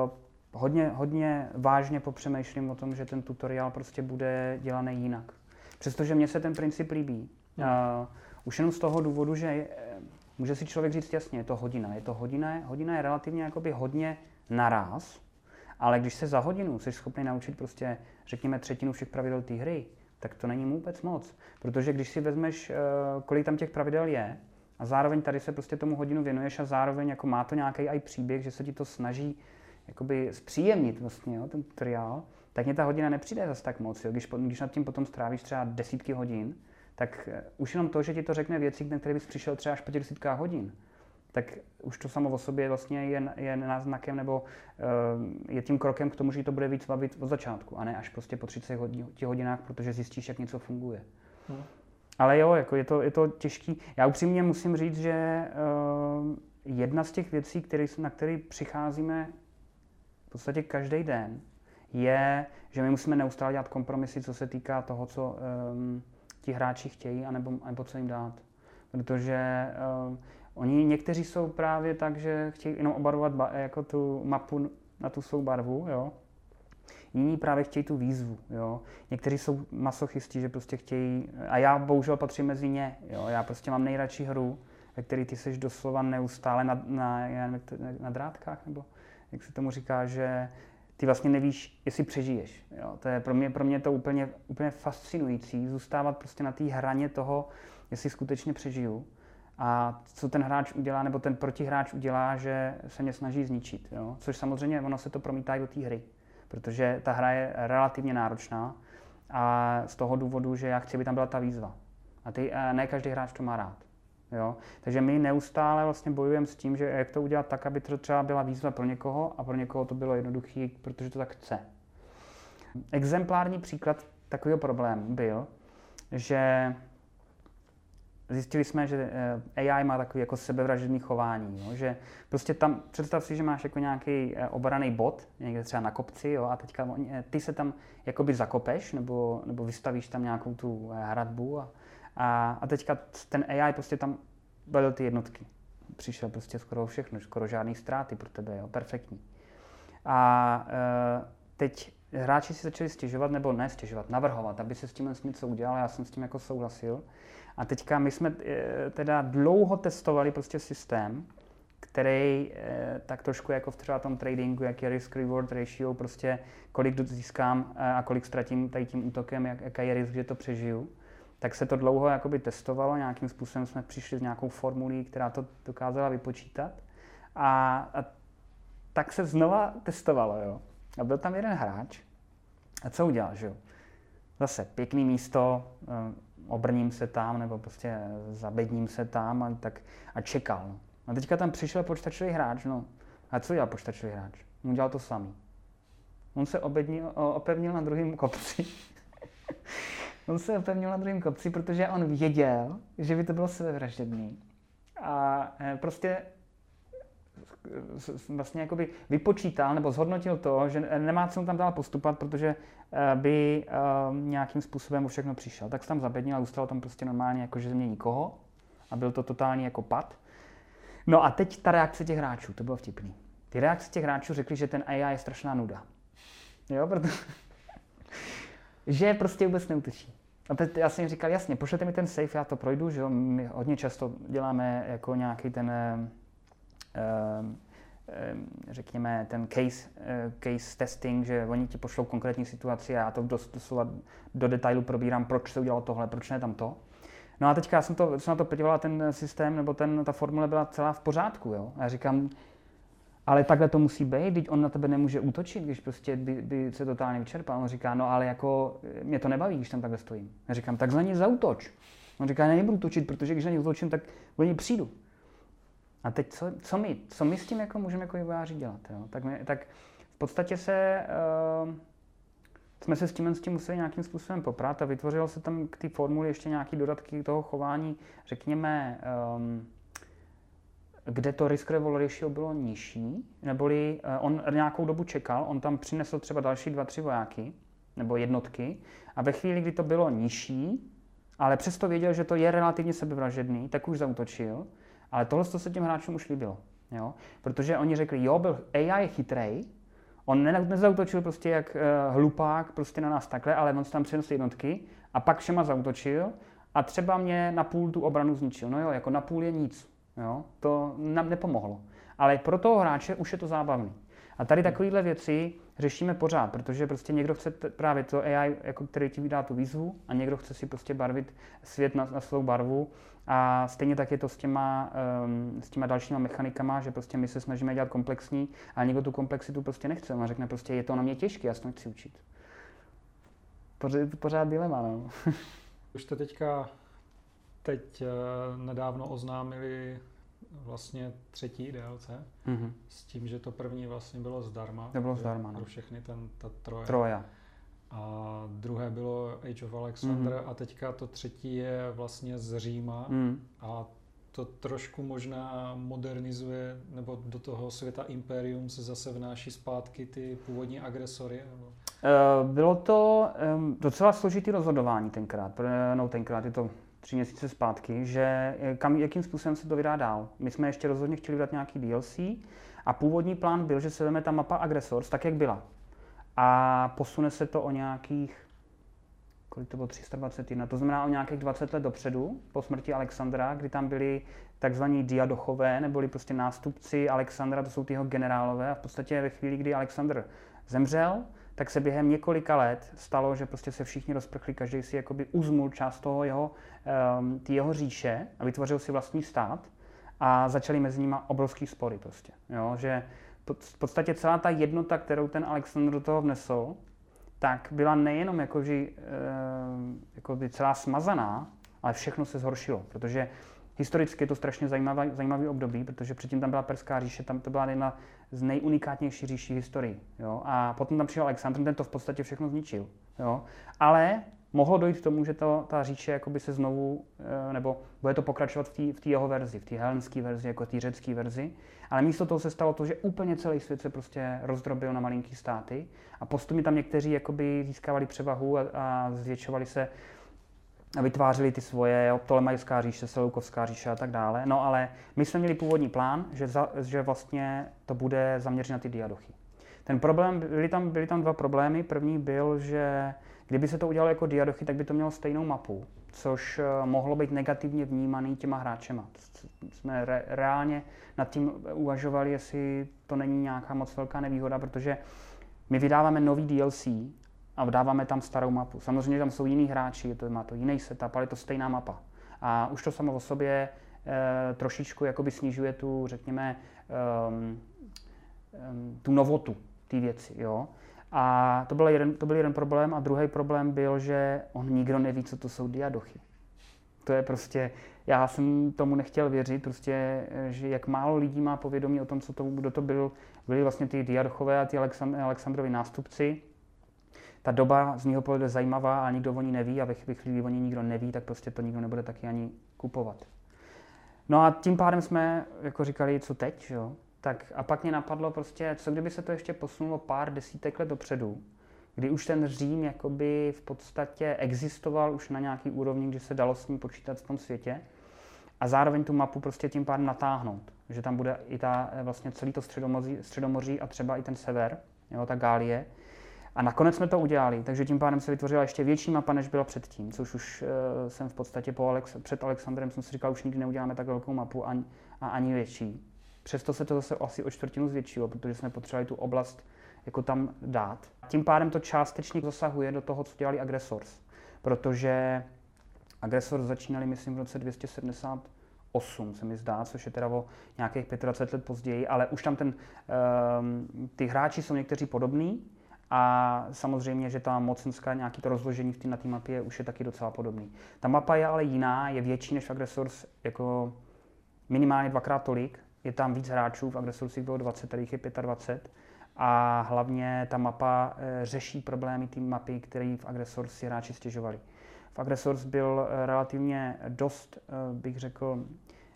uh, hodně, hodně vážně popřemýšlím o tom, že ten tutoriál prostě bude dělaný jinak. Přestože mně se ten princip líbí. Uh, už jenom z toho důvodu, že může si člověk říct jasně, je to hodina. Je to hodina, hodina je relativně jakoby hodně naraz, ale když se za hodinu jsi schopný naučit prostě, řekněme, třetinu všech pravidel té hry, tak to není vůbec moc. Protože když si vezmeš, eh, kolik tam těch pravidel je, a zároveň tady se prostě tomu hodinu věnuješ a zároveň jako má to nějaký i příběh, že se ti to snaží jakoby zpříjemnit vlastně, jo, ten tutoriál, tak mě ta hodina nepřijde zase tak moc. Jo. Když, když nad tím potom strávíš třeba desítky hodin, tak eh, už jenom to, že ti to řekne věci, na které bys přišel třeba až po těch desítkách hodin, tak už to samo o sobě vlastně je, je náznakem nebo uh, je tím krokem k tomu, že to bude víc bavit od začátku a ne až prostě po 30 hodin, hodinách, protože zjistíš, jak něco funguje. Hmm. Ale jo, jako je to, je to těžký. Já upřímně musím říct, že uh, jedna z těch věcí, který, na které přicházíme v podstatě každý den, je, že my musíme neustále dělat kompromisy, co se týká toho, co um, ti hráči chtějí, anebo, anebo co jim dát. Protože uh, Oni někteří jsou právě tak, že chtějí jenom obarvovat ba- jako tu mapu na tu svou barvu, jo. Jiní právě chtějí tu výzvu, jo. Někteří jsou masochisti, že prostě chtějí, a já bohužel patřím mezi ně, jo. Já prostě mám nejradši hru, ve který ty seš doslova neustále na, na, na, na drátkách, nebo jak se tomu říká, že ty vlastně nevíš, jestli přežiješ. Jo. To je pro mě, pro mě to úplně, úplně fascinující, zůstávat prostě na té hraně toho, jestli skutečně přežiju a co ten hráč udělá, nebo ten protihráč udělá, že se mě snaží zničit. Jo? Což samozřejmě ono se to promítá i do té hry, protože ta hra je relativně náročná a z toho důvodu, že já chci, aby tam byla ta výzva. A ty, ne každý hráč to má rád. Jo? Takže my neustále vlastně bojujeme s tím, že jak to udělat tak, aby to třeba byla výzva pro někoho a pro někoho to bylo jednoduché, protože to tak chce. Exemplární příklad takového problému byl, že zjistili jsme, že eh, AI má takový jako sebevražedný chování, jo? že prostě tam, představ si, že máš jako nějaký eh, obraný bod, někde třeba na kopci, jo? a teďka eh, ty se tam jakoby zakopeš, nebo, nebo vystavíš tam nějakou tu hradbu a, a, a teďka ten AI prostě tam vedl ty jednotky. Přišel prostě skoro všechno, skoro žádný ztráty pro tebe, jo? perfektní. A teď hráči si začali stěžovat, nebo ne stěžovat, navrhovat, aby se s tím něco udělal, já jsem s tím jako souhlasil. A teďka my jsme eh, teda dlouho testovali prostě systém, který eh, tak trošku jako v třeba tom tradingu, jak je risk-reward ratio, prostě kolik získám eh, a kolik ztratím tady tím útokem, jak, jaký je risk, že to přežiju. Tak se to dlouho jakoby testovalo, nějakým způsobem jsme přišli s nějakou formulí, která to dokázala vypočítat. A, a tak se znova testovalo, jo. A byl tam jeden hráč. A co udělal, že jo? Zase pěkný místo, obrním se tam, nebo prostě zabedním se tam a, tak, a čekal. No. A teďka tam přišel počítačový hráč, no. A co dělal počítačový hráč? On dělal to samý. On se obednil, opevnil na druhém kopci. on se opevnil na druhém kopci, protože on věděl, že by to bylo sebevražedný. A eh, prostě vlastně jakoby vypočítal nebo zhodnotil to, že nemá cenu tam dál postupovat, protože eh, by eh, nějakým způsobem o všechno přišel. Tak se tam zabednil a zůstalo tam prostě normálně jako, že země nikoho a byl to totální jako pad. No a teď ta reakce těch hráčů, to bylo vtipný. Ty reakce těch hráčů řekli, že ten AI je strašná nuda. Jo, protože že prostě vůbec neutočí. A teď já jsem jim říkal, jasně, pošlete mi ten safe, já to projdu, že jo, my hodně často děláme jako nějaký ten, uh, řekněme, ten case, uh, case testing, že oni ti pošlou konkrétní situaci a já to dost, doslova do detailu probírám, proč se udělalo tohle, proč ne tam to. No a teďka já jsem, to, jsem na to podívala, ten systém nebo ten, ta formule byla celá v pořádku. Jo? A já říkám, ale takhle to musí být, teď on na tebe nemůže útočit, když prostě by, by se totálně vyčerpal. On říká, no ale jako mě to nebaví, když tam takhle stojím. Já říkám, tak za ně zautoč. On říká, ne, nebudu točit, protože když na ně útočím, tak o ně přijdu. A teď co, co my? Co my s tím jako můžeme jako vývojáři dělat? Jo? Tak, my, tak v podstatě se, uh, jsme se s tím, s tím museli nějakým způsobem poprat a vytvořilo se tam k té formuli ještě nějaké dodatky toho chování, řekněme, um, kde to risk ratio bylo nižší, neboli uh, on nějakou dobu čekal, on tam přinesl třeba další dva, tři vojáky nebo jednotky a ve chvíli, kdy to bylo nižší, ale přesto věděl, že to je relativně sebevražedný, tak už zautočil, ale tohle se těm hráčům už líbilo. Jo? Protože oni řekli, jo, byl AI je chytrej, on ne, nezautočil prostě jak uh, hlupák prostě na nás takhle, ale on tam přinesl jednotky a pak všema zautočil a třeba mě na půl tu obranu zničil. No jo, jako na půl je nic. Jo? To nám nepomohlo. Ale pro toho hráče už je to zábavný. A tady takovéhle věci řešíme pořád, protože prostě někdo chce právě to AI, jako který ti vydá tu výzvu a někdo chce si prostě barvit svět na, na svou barvu a stejně tak je to s těma, um, s těma dalšíma mechanikama, že prostě my se snažíme dělat komplexní, ale někdo tu komplexitu prostě nechce. On řekne prostě, je to na mě těžké, já to chci učit. Pořád, pořád dilema, no. Už to teďka teď uh, nedávno oznámili vlastně třetí DLC, mm-hmm. s tím, že to první vlastně bylo zdarma. To bylo zdarma, no. Pro všechny ten, ta troje. Troja. A druhé bylo Age of Alexander mm-hmm. a teďka to třetí je vlastně z Říma mm. a to trošku možná modernizuje, nebo do toho světa Imperium se zase vnáší zpátky ty původní agresory? Nebo? Bylo to docela složitý rozhodování tenkrát, no tenkrát je to tři měsíce zpátky, že eh, kam, jakým způsobem se to vydá dál. My jsme ještě rozhodně chtěli vydat nějaký DLC a původní plán byl, že se vezme ta mapa Aggressors tak, jak byla. A posune se to o nějakých, kolik to bylo, 321, to znamená o nějakých 20 let dopředu, po smrti Alexandra, kdy tam byli takzvaní diadochové, neboli prostě nástupci Alexandra, to jsou ty jeho generálové a v podstatě ve chvíli, kdy Alexandr zemřel, tak se během několika let stalo, že prostě se všichni rozprchli, každý si jakoby uzmul část toho jeho, um, jeho říše a vytvořil si vlastní stát a začaly mezi nimi obrovský spory prostě. Jo? Že v podstatě celá ta jednota, kterou ten Alexandr do toho vnesl, tak byla nejenom jakože, uh, jako celá smazaná, ale všechno se zhoršilo, protože historicky je to strašně zajímavý, zajímavý období, protože předtím tam byla Perská říše, tam to byla jedna z nejunikátnějších říší historii. Jo? A potom tam přišel Alexandr, ten to v podstatě všechno zničil. Jo? Ale mohlo dojít k tomu, že to, ta říše jakoby se znovu, eh, nebo bude to pokračovat v té jeho verzi, v té helenské verzi, jako té řecké verzi. Ale místo toho se stalo to, že úplně celý svět se prostě rozdrobil na malinký státy a postupně tam někteří jakoby získávali převahu a, a zvětšovali se vytvářeli ty svoje, jo, Ptolemajská říše, Seleukovská říše a tak dále. No ale my jsme měli původní plán, že, za, že vlastně to bude zaměřit na ty diadochy. Ten problém, byly tam, byly tam dva problémy. První byl, že kdyby se to udělalo jako diadochy, tak by to mělo stejnou mapu, což eh, mohlo být negativně vnímaný těma hráčema. Jsme re, reálně nad tím uvažovali, jestli to není nějaká moc velká nevýhoda, protože my vydáváme nový DLC a dáváme tam starou mapu. Samozřejmě tam jsou jiní hráči, to má to jiný setup, ale je to stejná mapa. A už to samo o sobě e, trošičku jakoby snižuje tu, řekněme, um, um, tu novotu té věci. Jo? A to byl, jeden, to byl jeden problém. A druhý problém byl, že on nikdo neví, co to jsou diadochy. To je prostě, já jsem tomu nechtěl věřit, prostě, že jak málo lidí má povědomí o tom, co to, kdo to byl, byli vlastně ty diadochové a ty Aleksandrovi nástupci, ta doba z mého pohledu je zajímavá, ale nikdo o ní neví a ve chvíli, kdy o ní nikdo neví, tak prostě to nikdo nebude taky ani kupovat. No a tím pádem jsme jako říkali, co teď, jo? Tak a pak mě napadlo prostě, co kdyby se to ještě posunulo pár desítek let dopředu, kdy už ten Řím jakoby v podstatě existoval už na nějaký úrovni, kdy se dalo s ním počítat v tom světě a zároveň tu mapu prostě tím pádem natáhnout, že tam bude i ta vlastně celý to středomoří, středomoří a třeba i ten sever, jo, ta Gálie. A nakonec jsme to udělali, takže tím pádem se vytvořila ještě větší mapa, než byla předtím, což už uh, jsem v podstatě po Alex, před Alexandrem jsem si říkal, už nikdy neuděláme tak velkou mapu ani, a ani větší. Přesto se to zase asi o čtvrtinu zvětšilo, protože jsme potřebovali tu oblast jako tam dát. Tím pádem to částečně zasahuje do toho, co dělali Aggressors, protože Aggressors začínali, myslím, v roce 278, se mi zdá, což je teda o nějakých 25 let později, ale už tam ten, um, ty hráči jsou někteří podobní, a samozřejmě, že ta mocenská, nějaký to rozložení v tý, na té mapě už je taky docela podobný. Ta mapa je ale jiná, je větší než v jako minimálně dvakrát tolik. Je tam víc hráčů, v Aggressorsích bylo 20, tady jich je 25. A hlavně ta mapa e, řeší problémy té mapy, které v Aggressors si hráči stěžovali. V Aggressors byl e, relativně dost, e, bych řekl,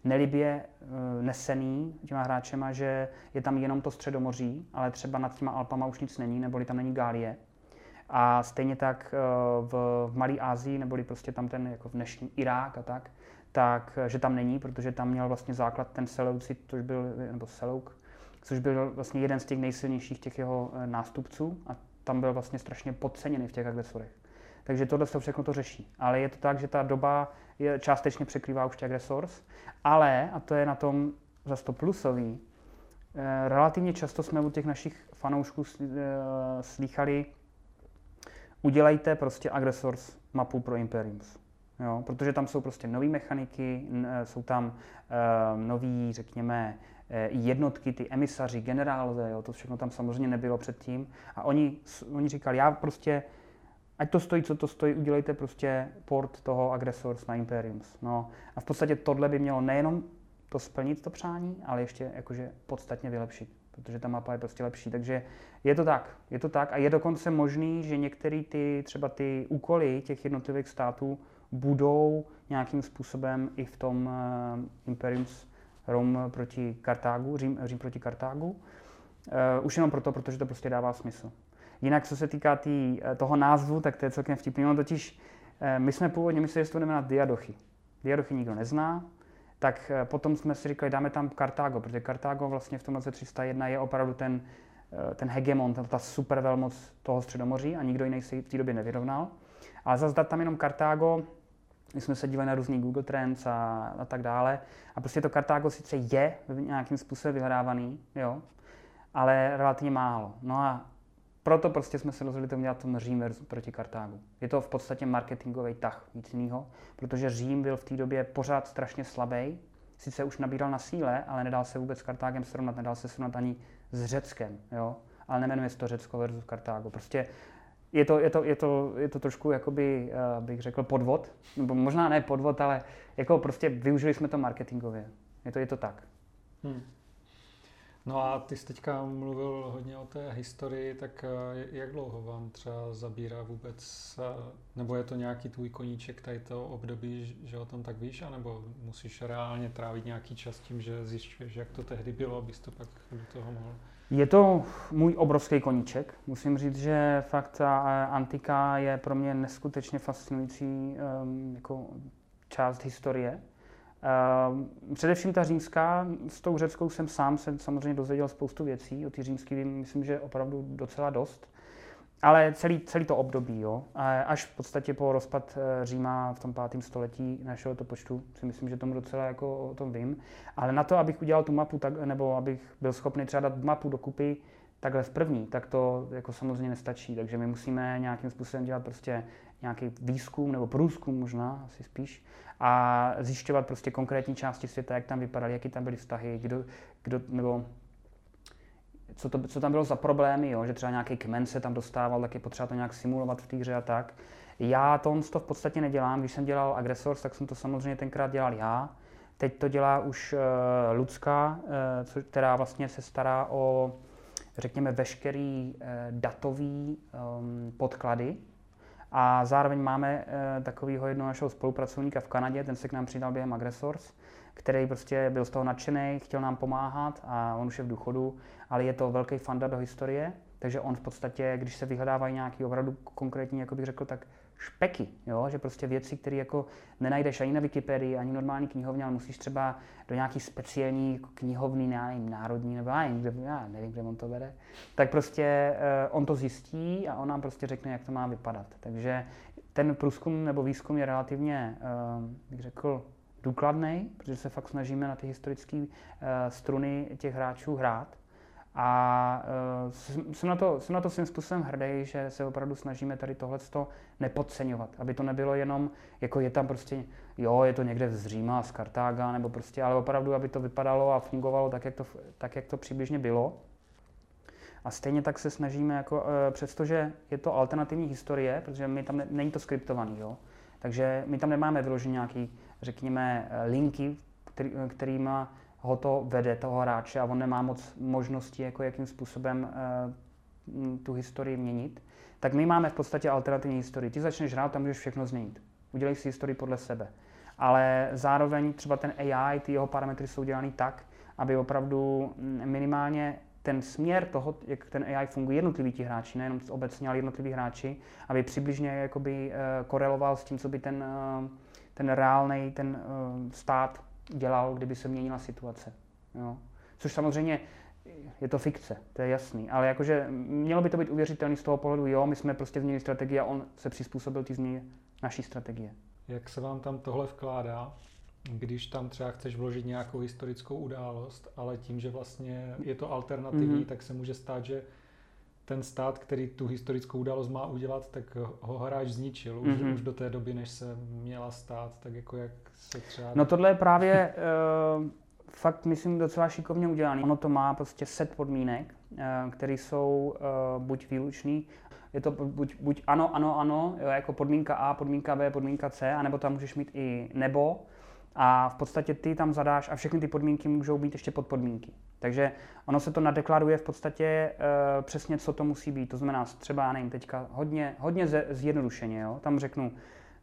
nelibě eh, nesený těma hráčema, že je tam jenom to středomoří, ale třeba nad těma Alpama už nic není, neboli tam není Gálie. A stejně tak eh, v, Malé Asii, neboli prostě tam ten jako v dnešní Irák a tak, tak, eh, že tam není, protože tam měl vlastně základ ten Seleuci, což byl, nebo Selouk, což byl vlastně jeden z těch nejsilnějších těch jeho nástupců a tam byl vlastně strašně podceněný v těch agresorech. Takže tohle se všechno to řeší. Ale je to tak, že ta doba je částečně překrývá už těch agresors, ale, a to je na tom zase to plusový, eh, relativně často jsme u těch našich fanoušků eh, slýchali, udělejte prostě agresors mapu pro Imperiums. Jo, protože tam jsou prostě nové mechaniky, eh, jsou tam uh, nový, řekněme, jednotky, ty emisaři, generálové, jo, to všechno tam samozřejmě nebylo předtím. A oni, oni říkali, já prostě ať to stojí, co to stojí, udělejte prostě port toho Aggressors na Imperiums. No a v podstatě tohle by mělo nejenom to splnit, to přání, ale ještě jakože podstatně vylepšit, protože ta mapa je prostě lepší. Takže je to tak, je to tak a je dokonce možný, že některé ty, třeba ty úkoly těch jednotlivých států budou nějakým způsobem i v tom uh, Imperiums Rome proti Kartágu, Řím, Řím proti Kartágu. Uh, už jenom proto, protože to prostě dává smysl. Jinak, co se týká tý, eh, toho názvu, tak to je celkem vtipný. On totiž, eh, my jsme původně mysleli, že se to jmenuje Diadochy. Diadochy nikdo nezná, tak eh, potom jsme si říkali, dáme tam Kartágo, protože Kartágo vlastně v tom roce 301 je opravdu ten, ten hegemon, ta super velmoc toho středomoří a nikdo jiný si v té době nevyrovnal. Ale zase dát tam jenom Kartágo, my jsme se dívali na různý Google Trends a, a tak dále. A prostě to Kartágo sice je nějakým způsobem vyhrávaný, jo, ale relativně málo. No a proto prostě jsme se rozhodli to dělat ten Řím proti Kartágu. Je to v podstatě marketingový tah, nic jiného, protože Řím byl v té době pořád strašně slabý, sice už nabíral na síle, ale nedal se vůbec s Kartágem srovnat, nedal se srovnat ani s Řeckem, jo? ale nemenuje se to Řecko versus Kartágo. Prostě je to, je to, je to, je to trošku, jakoby, uh, bych řekl, podvod, nebo možná ne podvod, ale jako prostě využili jsme to marketingově. Je to, je to tak. Hmm. No a ty jsi teďka mluvil hodně o té historii, tak eh, jak dlouho vám třeba zabírá vůbec, eh, nebo je to nějaký tvůj koníček tady to období, že o tom tak víš, anebo musíš reálně trávit nějaký čas tím, že zjišťuješ, jak to tehdy bylo, abys to pak do toho mohl? Je to můj obrovský koníček. Musím říct, že fakt ta eh, antika je pro mě neskutečně fascinující um, jako část historie. Ehm, především ta římská, s tou řeckou jsem sám se samozřejmě dozvěděl spoustu věcí, o ty římský vím, myslím, že opravdu docela dost. Ale celý, celý to období, jo, až v podstatě po rozpad eh, Říma v tom pátém století našeho to počtu, si myslím, že tomu docela jako o tom vím. Ale na to, abych udělal tu mapu, tak, nebo abych byl schopný třeba dát mapu dokupy takhle v první, tak to jako samozřejmě nestačí. Takže my musíme nějakým způsobem dělat prostě nějaký výzkum nebo průzkum možná, asi spíš, a zjišťovat prostě konkrétní části světa, jak tam vypadaly, jaký tam byly vztahy, kdo, kdo nebo co, to, co tam bylo za problémy, jo? že třeba nějaký kmen se tam dostával, tak je potřeba to nějak simulovat v té hře a tak. Já to, to v podstatě nedělám, když jsem dělal Aggressors, tak jsem to samozřejmě tenkrát dělal já. Teď to dělá už uh, Lucka, uh, co, která vlastně se stará o řekněme, veškerý datový um, podklady, a zároveň máme takového jednoho našeho spolupracovníka v Kanadě, ten se k nám přidal během Agresors, který prostě byl z toho nadšený, chtěl nám pomáhat a on už je v důchodu, ale je to velký fanda do historie, takže on v podstatě, když se vyhledávají nějaký opravdu konkrétní, jako bych řekl, tak špeky, jo? že prostě věci, které jako nenajdeš ani na Wikipedii, ani normální knihovně, ale musíš třeba do nějaký speciální knihovny, nevím, národní, nebo já nevím, já nevím, kde on to vede, tak prostě uh, on to zjistí a on nám prostě řekne, jak to má vypadat. Takže ten průzkum nebo výzkum je relativně, uh, bych řekl, důkladný, protože se fakt snažíme na ty historické uh, struny těch hráčů hrát. A uh, jsem, na to, jsem na to svým způsobem hrdý, že se opravdu snažíme tady tohle nepodceňovat, aby to nebylo jenom, jako je tam prostě, jo, je to někde z Říma, z Kartága, nebo prostě, ale opravdu, aby to vypadalo a fungovalo tak, jak to, tak, jak to přibližně bylo. A stejně tak se snažíme, jako, uh, přestože je to alternativní historie, protože my tam ne, není to skriptovaný, jo, takže my tam nemáme vyložený nějaký, řekněme, linky, který, kterýma ho to vede, toho hráče, a on nemá moc možností, jako jakým způsobem uh, tu historii měnit, tak my máme v podstatě alternativní historii. Ty začneš hrát, tam můžeš všechno změnit. Udělej si historii podle sebe. Ale zároveň třeba ten AI, ty jeho parametry jsou dělaný tak, aby opravdu minimálně ten směr toho, jak ten AI funguje, jednotliví ti hráči, nejenom obecně, ale jednotliví hráči, aby přibližně jakoby, uh, koreloval s tím, co by ten, uh, ten reálný ten stát dělal, kdyby se měnila situace. Jo. Což samozřejmě je to fikce, to je jasný, ale jakože mělo by to být uvěřitelný z toho pohledu, jo, my jsme prostě změnili strategii a on se přizpůsobil ty změně naší strategie. Jak se vám tam tohle vkládá, když tam třeba chceš vložit nějakou historickou událost, ale tím, že vlastně je to alternativní, mm-hmm. tak se může stát, že ten stát, který tu historickou událost má udělat, tak ho hráč zničil už, mm-hmm. už do té doby, než se měla stát, tak jako jak se třeba... No tohle je právě uh, fakt, myslím, docela šikovně udělaný. Ono to má prostě set podmínek, uh, které jsou uh, buď výlučný, je to buď, buď ano, ano, ano, jo, jako podmínka A, podmínka B, podmínka C, anebo tam můžeš mít i nebo, a v podstatě ty tam zadáš a všechny ty podmínky můžou být ještě pod podmínky. Takže ono se to nadeklaruje v podstatě uh, přesně, co to musí být. To znamená třeba, nevím, teďka hodně, hodně zjednodušeně, jo? tam řeknu,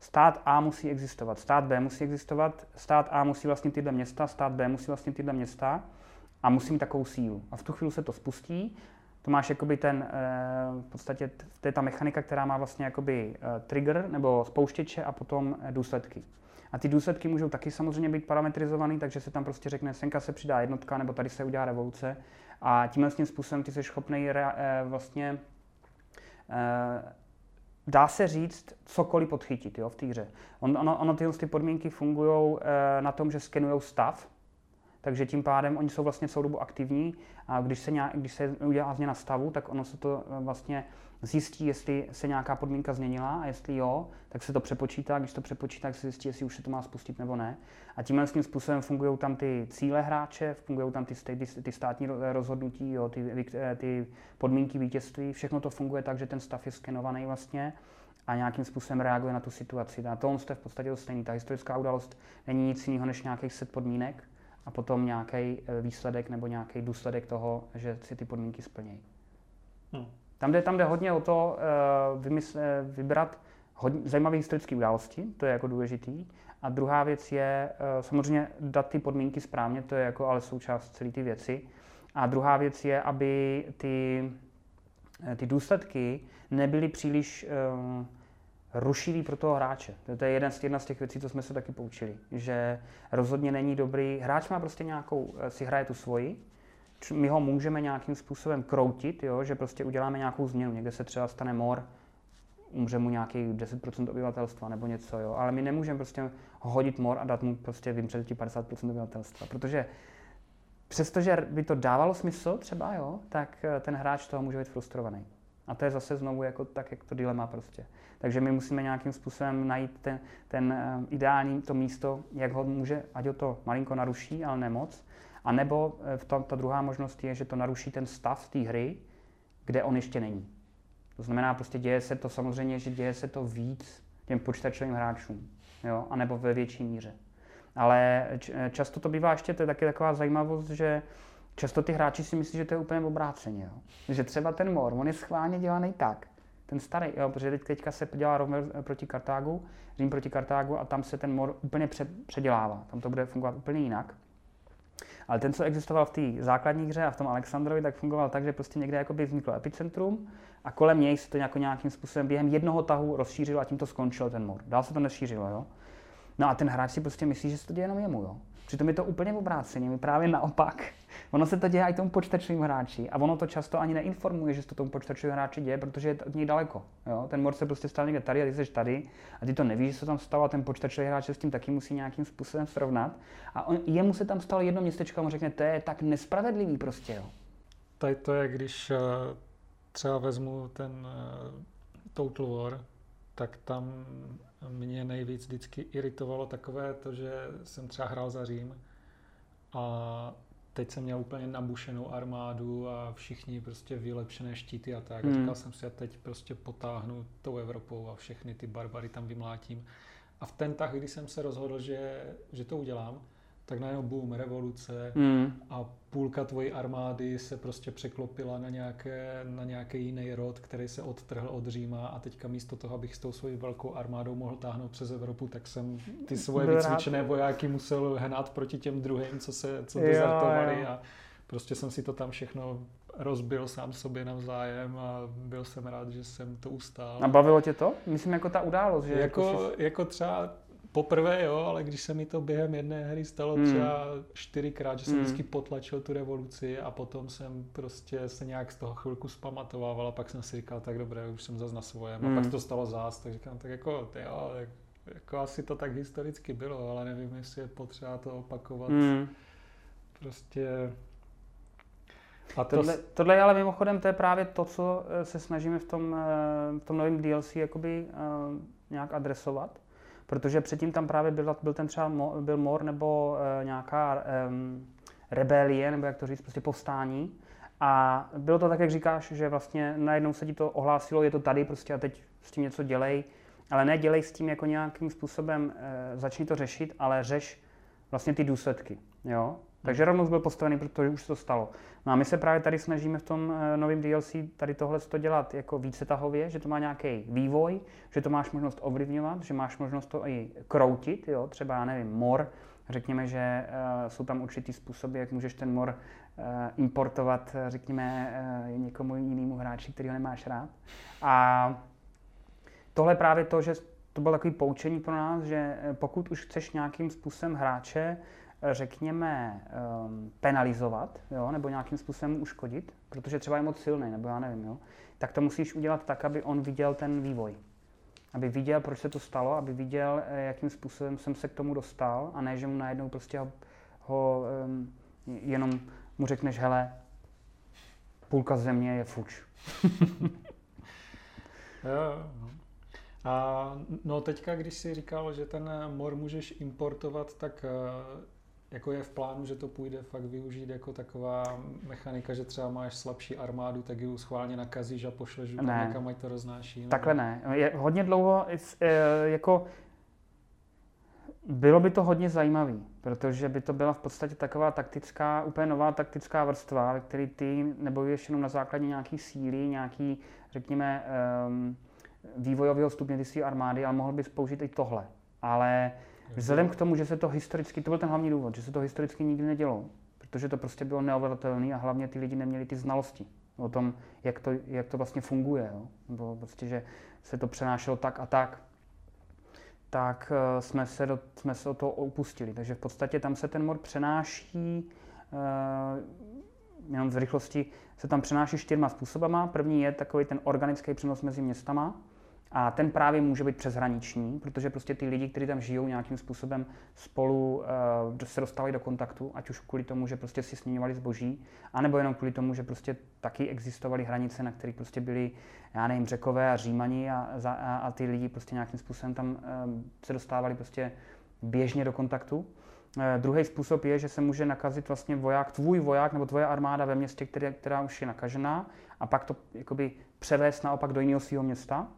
stát A musí existovat, stát B musí existovat, stát A musí vlastně tyhle města, stát B musí vlastně tyhle města a musí mít takovou sílu. A v tu chvíli se to spustí, to máš jakoby ten, eh, v podstatě, to je ta mechanika, která má vlastně jakoby eh, trigger nebo spouštěče a potom důsledky. A ty důsledky můžou taky samozřejmě být parametrizované, takže se tam prostě řekne, senka se přidá jednotka, nebo tady se udělá revoluce. A tímhle tím způsobem ty jsi schopný eh, vlastně eh, dá se říct cokoliv podchytit jo, v té hře. On, ono, ono tyhle ty podmínky fungují eh, na tom, že skenují stav, takže tím pádem oni jsou vlastně celou dobu aktivní a když se, nějak, když se udělá změna stavu, tak ono se to vlastně zjistí, jestli se nějaká podmínka změnila a jestli jo, tak se to přepočítá, když to přepočítá, tak se zjistí, jestli už se to má spustit nebo ne. A tímhle tím způsobem fungují tam ty cíle hráče, fungují tam ty, ty, ty státní rozhodnutí, jo, ty, ty podmínky vítězství, všechno to funguje tak, že ten stav je skenovaný vlastně a nějakým způsobem reaguje na tu situaci. A to je v podstatě stejný. Ta historická událost není nic jiného než nějaký set podmínek a potom nějaký eh, výsledek nebo nějaký důsledek toho, že si ty podmínky splnějí. Hmm. Tam jde, tam jde hodně o to uh, vymysl, uh, vybrat hodně, zajímavé historické události, to je jako důležitý. A druhá věc je uh, samozřejmě dát ty podmínky správně, to je jako ale součást celé ty věci. A druhá věc je, aby ty, ty důsledky nebyly příliš uh, rušivý pro toho hráče. To je jeden z, jedna z těch věcí, co jsme se taky poučili. Že rozhodně není dobrý. Hráč má prostě nějakou, si hraje tu svoji, my ho můžeme nějakým způsobem kroutit, jo, že prostě uděláme nějakou změnu. Někde se třeba stane mor, umře mu nějaký 10% obyvatelstva nebo něco, jo. ale my nemůžeme prostě ho hodit mor a dát mu prostě vymřet ti 50% obyvatelstva, protože přestože by to dávalo smysl třeba, jo, tak eh, ten hráč toho může být frustrovaný. A to je zase znovu jako tak, jak to dilema prostě. Takže my musíme nějakým způsobem najít ten, ten eh, ideální to místo, jak ho může, ať ho to malinko naruší, ale nemoc, a nebo eh, v tom, ta druhá možnost je, že to naruší ten stav té hry, kde on ještě není. To znamená, prostě děje se to samozřejmě, že děje se to víc těm počítačovým hráčům, jo, anebo ve větší míře. Ale eh, často to bývá ještě, to je taky taková zajímavost, že často ty hráči si myslí, že to je úplně obráceně. Jo? Že třeba ten mor, on je schválně dělaný tak, ten starý, jo, protože teď, teďka se dělá Romer proti Kartágu, Řím proti Kartágu a tam se ten mor úplně pře, předělává. Tam to bude fungovat úplně jinak. Ale ten, co existoval v té základní hře a v tom Alexandrovi, tak fungoval tak, že prostě někde jakoby vzniklo epicentrum a kolem něj se to nějak, nějakým způsobem během jednoho tahu rozšířilo a tím to skončilo ten mor. Dál se to nešířilo, jo. No a ten hráč si prostě myslí, že se to děje jenom jemu, jo. Přitom je to úplně obráceně, právě naopak. Ono se to děje i tomu počítačovému hráči a ono to často ani neinformuje, že se to tomu počítačovému hráči děje, protože je od něj daleko. Jo? Ten mor se prostě stal někde tady a ty jsi tady a ty to nevíš, že se tam stalo a ten počítačový hráč se s tím taky musí nějakým způsobem srovnat. A on, jemu se tam stalo jedno městečko a on řekne, to je tak nespravedlivý prostě. Jo? Tady to je, když eh, třeba vezmu ten eh, Total War, tak tam mě nejvíc vždycky iritovalo takové to, že jsem třeba hrál za Řím a teď jsem měl úplně nabušenou armádu a všichni prostě vylepšené štíty a tak. Hmm. A říkal jsem si, a teď prostě potáhnu tou Evropou a všechny ty barbary tam vymlátím. A v ten tah, kdy jsem se rozhodl, že, že to udělám, tak najednou boom, revoluce mm. a půlka tvojí armády se prostě překlopila na, nějaké, na nějaký jiný rod, který se odtrhl od Říma a teďka místo toho, abych s tou svojí velkou armádou mohl táhnout přes Evropu, tak jsem ty svoje Byl vycvičené vojáky musel hnát proti těm druhým, co se co dezertovali a prostě jsem si to tam všechno rozbil sám sobě navzájem a byl jsem rád, že jsem to ustál. A bavilo tě to? Myslím jako ta událost, že jako, jako, jsi... jako třeba Poprvé jo, ale když se mi to během jedné hry stalo hmm. třeba čtyřikrát, že jsem hmm. vždycky potlačil tu revoluci a potom jsem prostě se nějak z toho chvilku zpamatovával a pak jsem si říkal, tak dobré, už jsem zase na svojem. Hmm. A pak to stalo zás, tak říkám, tak jako, ty jo, tak, jako asi to tak historicky bylo, ale nevím, jestli je potřeba to opakovat. Hmm. Prostě a to... tohle, tohle je ale mimochodem, to je právě to, co eh, se snažíme v tom, eh, v tom novém DLC jakoby, uh, nějak adresovat protože předtím tam právě byl, byl ten třeba byl mor nebo e, nějaká e, rebelie, nebo jak to říct, prostě povstání. A bylo to tak, jak říkáš, že vlastně najednou se ti to ohlásilo, je to tady prostě a teď s tím něco dělej, ale ne dělej s tím jako nějakým způsobem, e, začni to řešit, ale řeš vlastně ty důsledky. Jo? Takže rovnou byl postavený, protože už se to stalo. No a my se právě tady snažíme v tom uh, novém DLC tady tohle to dělat jako více tahově, že to má nějaký vývoj, že to máš možnost ovlivňovat, že máš možnost to i kroutit, jo? třeba, já nevím, mor, řekněme, že uh, jsou tam určitý způsoby, jak můžeš ten mor uh, importovat, řekněme, někomu jinému hráči, který ho nemáš rád. A tohle právě to, že to bylo takový poučení pro nás, že pokud už chceš nějakým způsobem hráče řekněme, um, penalizovat, jo, nebo nějakým způsobem uškodit, protože třeba je moc silný, nebo já nevím, jo, tak to musíš udělat tak, aby on viděl ten vývoj. Aby viděl, proč se to stalo, aby viděl, eh, jakým způsobem jsem se k tomu dostal, a ne, že mu najednou prostě ho, ho um, jenom mu řekneš, hele, půlka země je fuč. no. A no teďka, když jsi říkal, že ten mor můžeš importovat, tak uh, jako je v plánu, že to půjde fakt využít jako taková mechanika, že třeba máš slabší armádu, tak ji schválně nakazíš a pošleš ne. někam, ať to roznáší? Nebo... Takhle ne. Je hodně dlouho, eh, jako bylo by to hodně zajímavý, protože by to byla v podstatě taková taktická, úplně nová taktická vrstva, ve které ty nebojuješ jenom na základě nějaký síly, nějaký, řekněme, um, vývojového stupně ty své armády, ale mohl bys použít i tohle. Ale Vzhledem k tomu, že se to historicky, to byl ten hlavní důvod, že se to historicky nikdy nedělo, protože to prostě bylo neovedatelné a hlavně ty lidi neměli ty znalosti o tom, jak to, jak to vlastně funguje. Jo? Nebo prostě, že se to přenášelo tak a tak, tak uh, jsme se, do, jsme se o to upustili. Takže v podstatě tam se ten mor přenáší, uh, jenom v rychlosti, se tam přenáší čtyřma způsobama. První je takový ten organický přenos mezi městama, a ten právě může být přeshraniční, protože prostě ty lidi, kteří tam žijou nějakým způsobem spolu, uh, se dostávají do kontaktu, ať už kvůli tomu, že prostě si směňovali zboží, anebo jenom kvůli tomu, že prostě taky existovaly hranice, na kterých prostě byli, já nevím, řekové a římani a, a, a ty lidi prostě nějakým způsobem tam uh, se dostávali prostě běžně do kontaktu. Uh, druhý způsob je, že se může nakazit vlastně voják, tvůj voják nebo tvoje armáda ve městě, které, která už je nakažená, a pak to jakoby převést naopak do jiného svého města,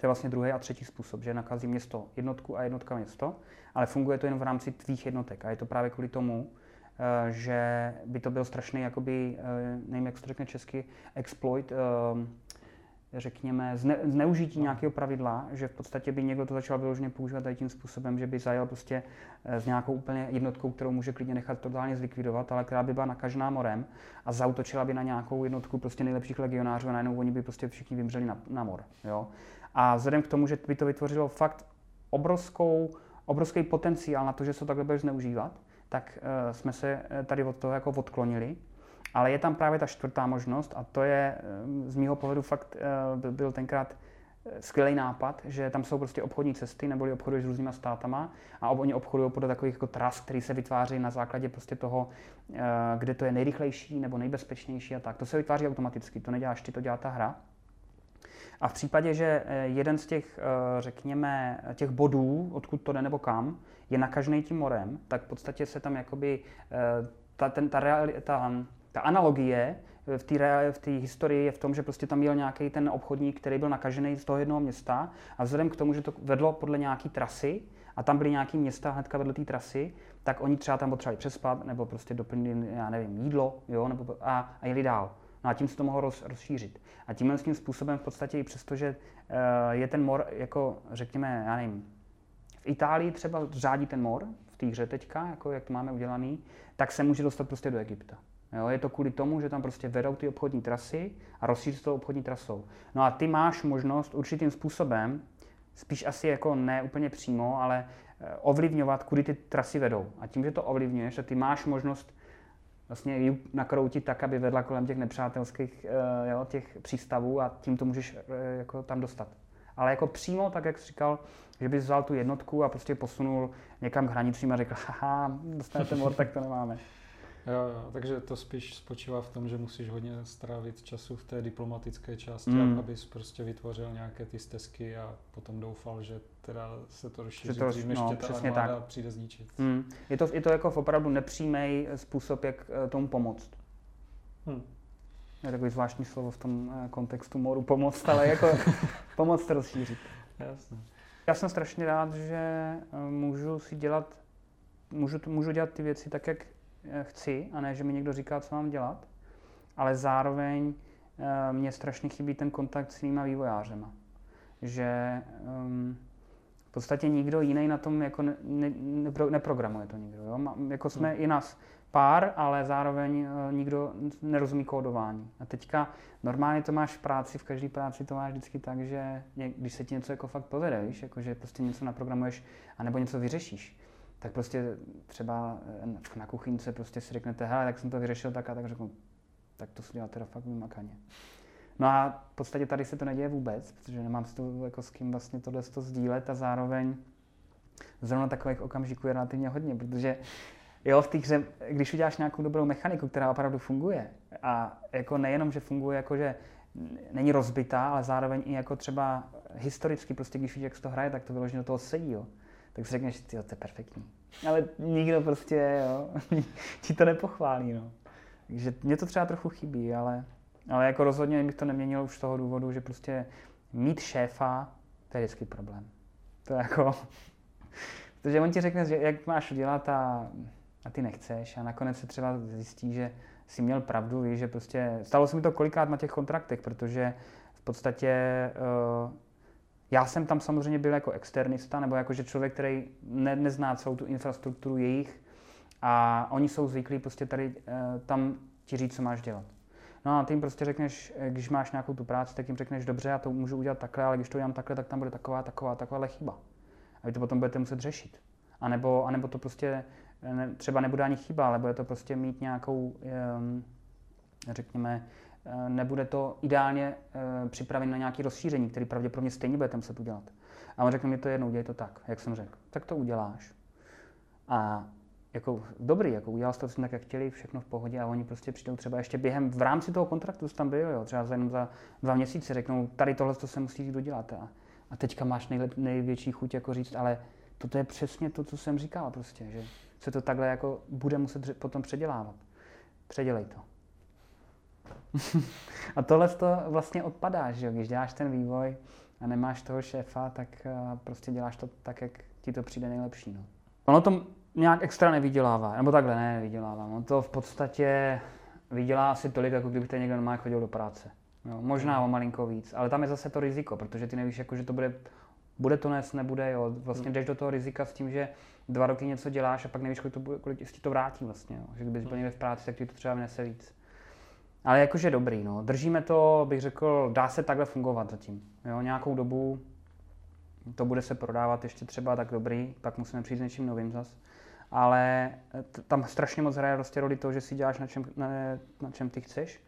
to je vlastně druhý a třetí způsob, že nakazí město jednotku a jednotka město, ale funguje to jen v rámci tvých jednotek. A je to právě kvůli tomu, že by to byl strašný, jakoby, nevím, jak se to řekne česky, exploit, řekněme, zne, zneužití no. nějakého pravidla, že v podstatě by někdo to začal vyloženě používat tady tím způsobem, že by zajel prostě s nějakou úplně jednotkou, kterou může klidně nechat totálně zlikvidovat, ale která by byla nakažená morem a zautočila by na nějakou jednotku prostě nejlepších legionářů a najednou oni by prostě všichni vymřeli na, na mor. Jo? A vzhledem k tomu, že by to vytvořilo fakt obrovskou, obrovský potenciál na to, že se to takhle bude zneužívat, tak uh, jsme se eh, tady od toho jako odklonili. Ale je tam právě ta čtvrtá možnost a to je z mého pohledu fakt byl tenkrát skvělý nápad, že tam jsou prostě obchodní cesty, neboli obchoduješ s různýma státama a oni obchodují podle takových jako tras, které se vytváří na základě prostě toho, kde to je nejrychlejší nebo nejbezpečnější a tak. To se vytváří automaticky, to neděláš ty, to dělá ta hra. A v případě, že eh, jeden z těch, eh, řekněme, těch bodů, odkud to jde nebo kam, je nakažený tím morem, tak v podstatě se tam jakoby eh, ta, ten, ta, ta, ta analogie v té v historii je v tom, že prostě tam měl nějaký ten obchodník, který byl nakažený z toho jednoho města a vzhledem k tomu, že to vedlo podle nějaký trasy a tam byly nějaký města hnedka vedle té trasy, tak oni třeba tam potřebovali přespat nebo prostě doplnili, já nevím, jídlo, jo, nebo a, a jeli dál. No a tím se to mohlo roz, rozšířit. A tímhle tím způsobem v podstatě i přesto, že uh, je ten mor, jako řekněme, já nevím, v Itálii třeba řádí ten mor, v té hře teďka, jako jak to máme udělaný, tak se může dostat prostě do Egypta. Jo, je to kvůli tomu, že tam prostě vedou ty obchodní trasy a rozšíří to obchodní trasou. No a ty máš možnost určitým způsobem, spíš asi jako ne úplně přímo, ale eh, ovlivňovat, kudy ty trasy vedou. A tím, že to ovlivňuješ, tak ty máš možnost vlastně ji nakroutit tak, aby vedla kolem těch nepřátelských uh, jo, těch přístavů a tím to můžeš uh, jako tam dostat. Ale jako přímo, tak jak jsi říkal, že bys vzal tu jednotku a prostě posunul někam k hranicím a řekl, haha, dostanete mor, tak to nemáme. Jo, jo, takže to spíš spočívá v tom, že musíš hodně strávit času v té diplomatické části, mm. abys prostě vytvořil nějaké ty stezky a potom doufal, že teda se to rozšíří to, dřív, než no, tě ta armáda tak. přijde zničit. Mm. Je, to, je to jako opravdu nepřímý způsob, jak eh, tomu pomoct. Hmm. Je takový zvláštní slovo v tom eh, kontextu moru pomoct, ale jako pomoct rozšířit. Jasně. Já jsem strašně rád, že eh, můžu si dělat, můžu, můžu dělat ty věci tak, jak chci, a ne, že mi někdo říká, co mám dělat, ale zároveň mě strašně chybí ten kontakt s jinýma vývojářema. Že um, v podstatě nikdo jiný na tom jako ne, ne, nepro, neprogramuje to nikdo. Jo? Jako jsme hmm. i nás pár, ale zároveň uh, nikdo nerozumí kódování. A teďka normálně to máš v práci, v každé práci to máš vždycky tak, že když se ti něco jako fakt povede, víš, jako že prostě něco naprogramuješ anebo něco vyřešíš, tak prostě třeba eh, na kuchyňce prostě si řeknete, hele, tak jsem to vyřešil tak a tak řeknu, tak to se dělá teda fakt vymakaně. No a v podstatě tady se to neděje vůbec, protože nemám s, to, jako s kým vlastně tohle to sdílet a zároveň zrovna takových okamžiků je relativně hodně, protože jo, v té hře, když uděláš nějakou dobrou mechaniku, která opravdu funguje a jako nejenom, že funguje jako, že není rozbitá, ale zároveň i jako třeba historicky, prostě když jak se to hraje, tak to vyloženě do toho sedí, jo. Tak si řekneš, ty, to je perfektní. Ale nikdo prostě, jo, ti to nepochválí, no. Takže mě to třeba trochu chybí, ale ale jako rozhodně bych to neměnil už z toho důvodu, že prostě mít šéfa, to je vždycky problém. To je jako, protože on ti řekne, že jak máš dělat a, a ty nechceš a nakonec se třeba zjistí, že si měl pravdu, víš, že prostě, stalo se mi to kolikrát na těch kontraktech, protože v podstatě uh, já jsem tam samozřejmě byl jako externista, nebo jako že člověk, který ne, nezná celou tu infrastrukturu jejich a oni jsou zvyklí prostě tady uh, tam ti říct, co máš dělat. No a ty jim prostě řekneš, eh, když máš nějakou tu práci, tak jim řekneš, dobře, já to můžu udělat takhle, ale když to udělám takhle, tak tam bude taková, taková, taková chyba. A vy to potom budete muset řešit. A nebo, a nebo to prostě eh, ne, třeba nebude ani chyba, ale bude to prostě mít nějakou, um, řekněme, nebude to ideálně uh, připraven na nějaké rozšíření, který pravděpodobně stejně budete muset udělat. A on řekne mi to jednou, udělej to tak, jak jsem řekl. Tak to uděláš. A jako dobrý, jako udělal jsi to tak, jak chtěli, všechno v pohodě a oni prostě přijdou třeba ještě během, v rámci toho kontraktu jsi tam byl, jo, třeba za, jenom za dva měsíce řeknou, tady tohle to se musí dodělat a, a teďka máš nejlep, největší chuť jako říct, ale toto je přesně to, co jsem říkal prostě, že se to takhle jako bude muset potom předělávat. Předělej to. a tohle to vlastně odpadá, že jo? když děláš ten vývoj a nemáš toho šéfa, tak prostě děláš to tak, jak ti to přijde nejlepší. No. Ono to nějak extra nevydělává, nebo takhle ne, nevydělává. No to v podstatě vydělá asi tolik, jako kdyby ten někdo normálně chodil do práce. Jo, možná o malinko víc, ale tam je zase to riziko, protože ty nevíš, jako, že to bude, bude to nes, nebude, jo. Vlastně hmm. jdeš do toho rizika s tím, že dva roky něco děláš a pak nevíš, kolik, to bude, kolik ti to vrátí vlastně, jo. Že kdybys byl někde v práci, tak ti to třeba vnese víc. Ale jakože dobrý, no. Držíme to, bych řekl, dá se takhle fungovat zatím. Jo, nějakou dobu to bude se prodávat ještě třeba tak dobrý, pak musíme přijít s něčím novým zas. Ale t- tam strašně moc hraje prostě roli to, že si děláš na čem, na, na čem ty chceš.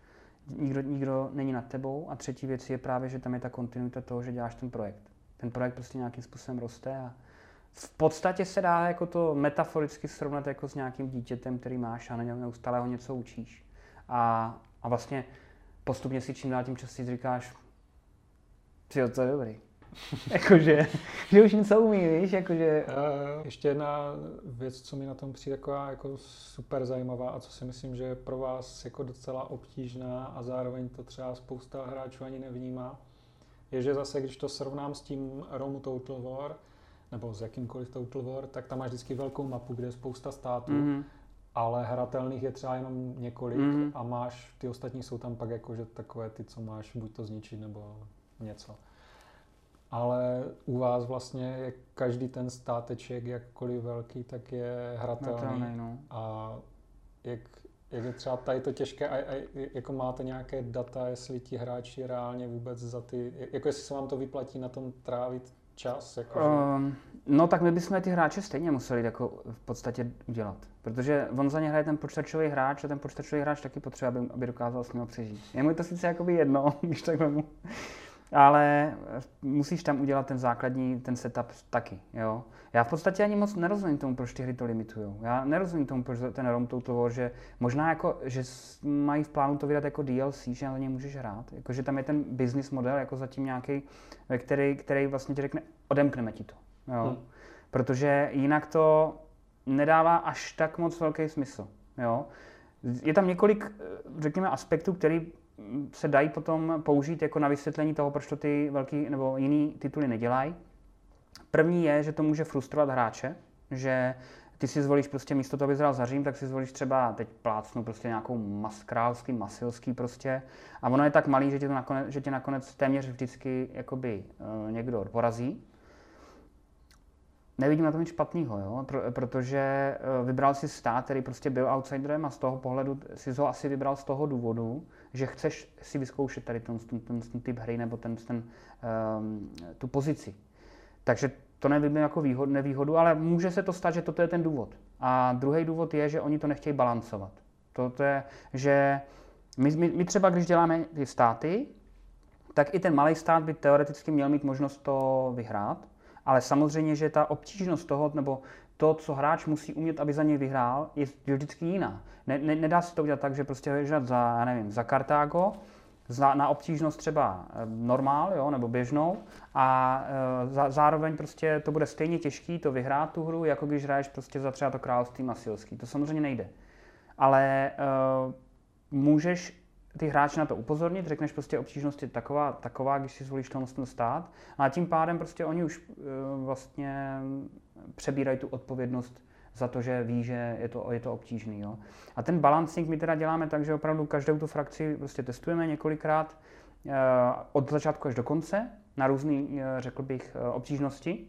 Nikdo, nikdo není nad tebou. A třetí věc je právě, že tam je ta kontinuita toho, že děláš ten projekt. Ten projekt prostě nějakým způsobem roste a v podstatě se dá jako to metaforicky srovnat jako s nějakým dítětem, který máš a neustále ho něco učíš. A, a vlastně postupně si čím dál tím častěji říkáš, že to je dobrý. jakože, že už něco umí, víš, jakože... Uh, ještě jedna věc, co mi na tom přijde taková jako super zajímavá a co si myslím, že je pro vás jako docela obtížná a zároveň to třeba spousta hráčů ani nevnímá, je, že zase, když to srovnám s tím Rome Total War, nebo s jakýmkoliv Total War, tak tam máš vždycky velkou mapu, kde je spousta států, mm-hmm. Ale hratelných je třeba jenom několik mm-hmm. a máš, ty ostatní jsou tam pak jako, že takové ty, co máš buď to zničit nebo něco ale u vás vlastně je každý ten státeček, jakkoliv velký, tak je hratelný. hratelný no. A jak, jak je třeba tady to těžké, a, a jako máte nějaké data, jestli ti hráči reálně vůbec za ty, jako jestli se vám to vyplatí na tom trávit čas? Jako, um, no tak my bychom ty hráče stejně museli jako v podstatě udělat. Protože on za ně hraje ten počítačový hráč a ten počítačový hráč taky potřebuje, aby, aby dokázal s ním přežít. Je mu to sice jakoby jedno, když tak mu ale musíš tam udělat ten základní, ten setup taky, jo. Já v podstatě ani moc nerozumím tomu, proč ty hry to limitují. Já nerozumím tomu, proč ten Rom Total že možná jako, že mají v plánu to vydat jako DLC, že na něj můžeš hrát. Jako, že tam je ten business model jako zatím nějaký, který, který vlastně ti řekne, odemkneme ti to, jo. Hmm. Protože jinak to nedává až tak moc velký smysl, jo. Je tam několik, řekněme, aspektů, který se dají potom použít jako na vysvětlení toho, proč to ty velký nebo jiný tituly nedělají. První je, že to může frustrovat hráče, že ty si zvolíš prostě místo toho, aby zhrál za Řím, tak si zvolíš třeba, teď plácnu prostě nějakou mas, královský, masilský prostě. A ono je tak malý, že tě, to nakonec, že tě nakonec téměř vždycky jakoby, uh, někdo porazí. Nevidím na tom nic špatného, jo? Pro, protože uh, vybral si stát, který prostě byl outsiderem a z toho pohledu si ho asi vybral z toho důvodu, že chceš si vyzkoušet tady ten, ten, ten, ten typ hry nebo ten, ten, um, tu pozici. Takže to nevidím jako výhod, nevýhodu, ale může se to stát, že toto je ten důvod. A druhý důvod je, že oni to nechtějí balancovat. To je, že my, my, my třeba, když děláme ty státy, tak i ten malý stát by teoreticky měl mít možnost to vyhrát, ale samozřejmě, že ta obtížnost toho, nebo to, co hráč musí umět, aby za něj vyhrál, je vždycky jiná. Ne, ne, nedá se to udělat tak, že prostě hrát za, já nevím, za Kartágo, za, na obtížnost třeba eh, normál, jo, nebo běžnou a e, za, zároveň prostě to bude stejně těžký to vyhrát tu hru, jako když hraješ prostě za třeba to království masilský. To samozřejmě nejde. Ale e, můžeš ty hráče na to upozornit, řekneš prostě obtížnost je taková, taková, když si zvolíš tomu stát a tím pádem prostě oni už e, vlastně přebírají tu odpovědnost za to, že ví, že je to, je to obtížný. Jo. A ten balancing my teda děláme tak, že opravdu každou tu frakci prostě testujeme několikrát eh, od začátku až do konce na různé, eh, řekl bych, eh, obtížnosti.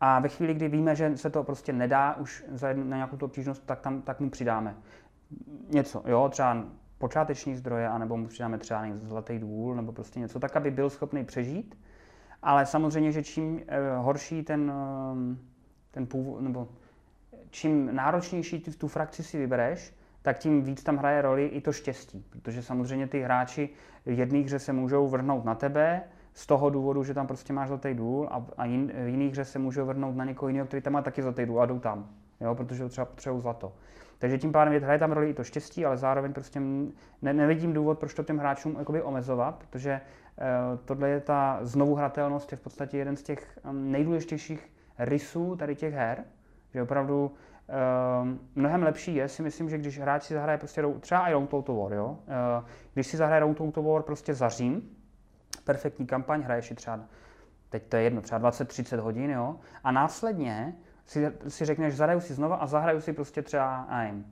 A ve chvíli, kdy víme, že se to prostě nedá už za jednu, na nějakou tu obtížnost, tak, tam, tak mu přidáme něco, jo, třeba počáteční zdroje, anebo mu přidáme třeba zlatý důl, nebo prostě něco tak, aby byl schopný přežít. Ale samozřejmě, že čím horší ten, ten původ, nebo čím náročnější ty, tu frakci si vybereš, tak tím víc tam hraje roli i to štěstí. Protože samozřejmě ty hráči v jedné hře se můžou vrhnout na tebe, z toho důvodu, že tam prostě máš zlatý důl a, a jin, v jiných hře se můžou vrhnout na někoho jiného, který tam má taky zlatý důl a jdou tam, jo, protože třeba potřebují zlato. Takže tím pádem hraje tam roli i to štěstí, ale zároveň prostě ne, nevidím důvod, proč to těm hráčům jakoby omezovat, protože uh, tohle je ta znovu hratelnost, je v podstatě jeden z těch um, nejdůležitějších rysů tady těch her, že opravdu um, mnohem lepší je, si myslím, že když hráč si zahraje prostě třeba i Round Total War, jo? Uh, když si zahraje Round Total War prostě za Řím, perfektní kampaň, hraješ si třeba, teď to je jedno, třeba 20-30 hodin, jo? A následně si, si řekneš, zahraju si znova a zahraju si prostě třeba, nevím,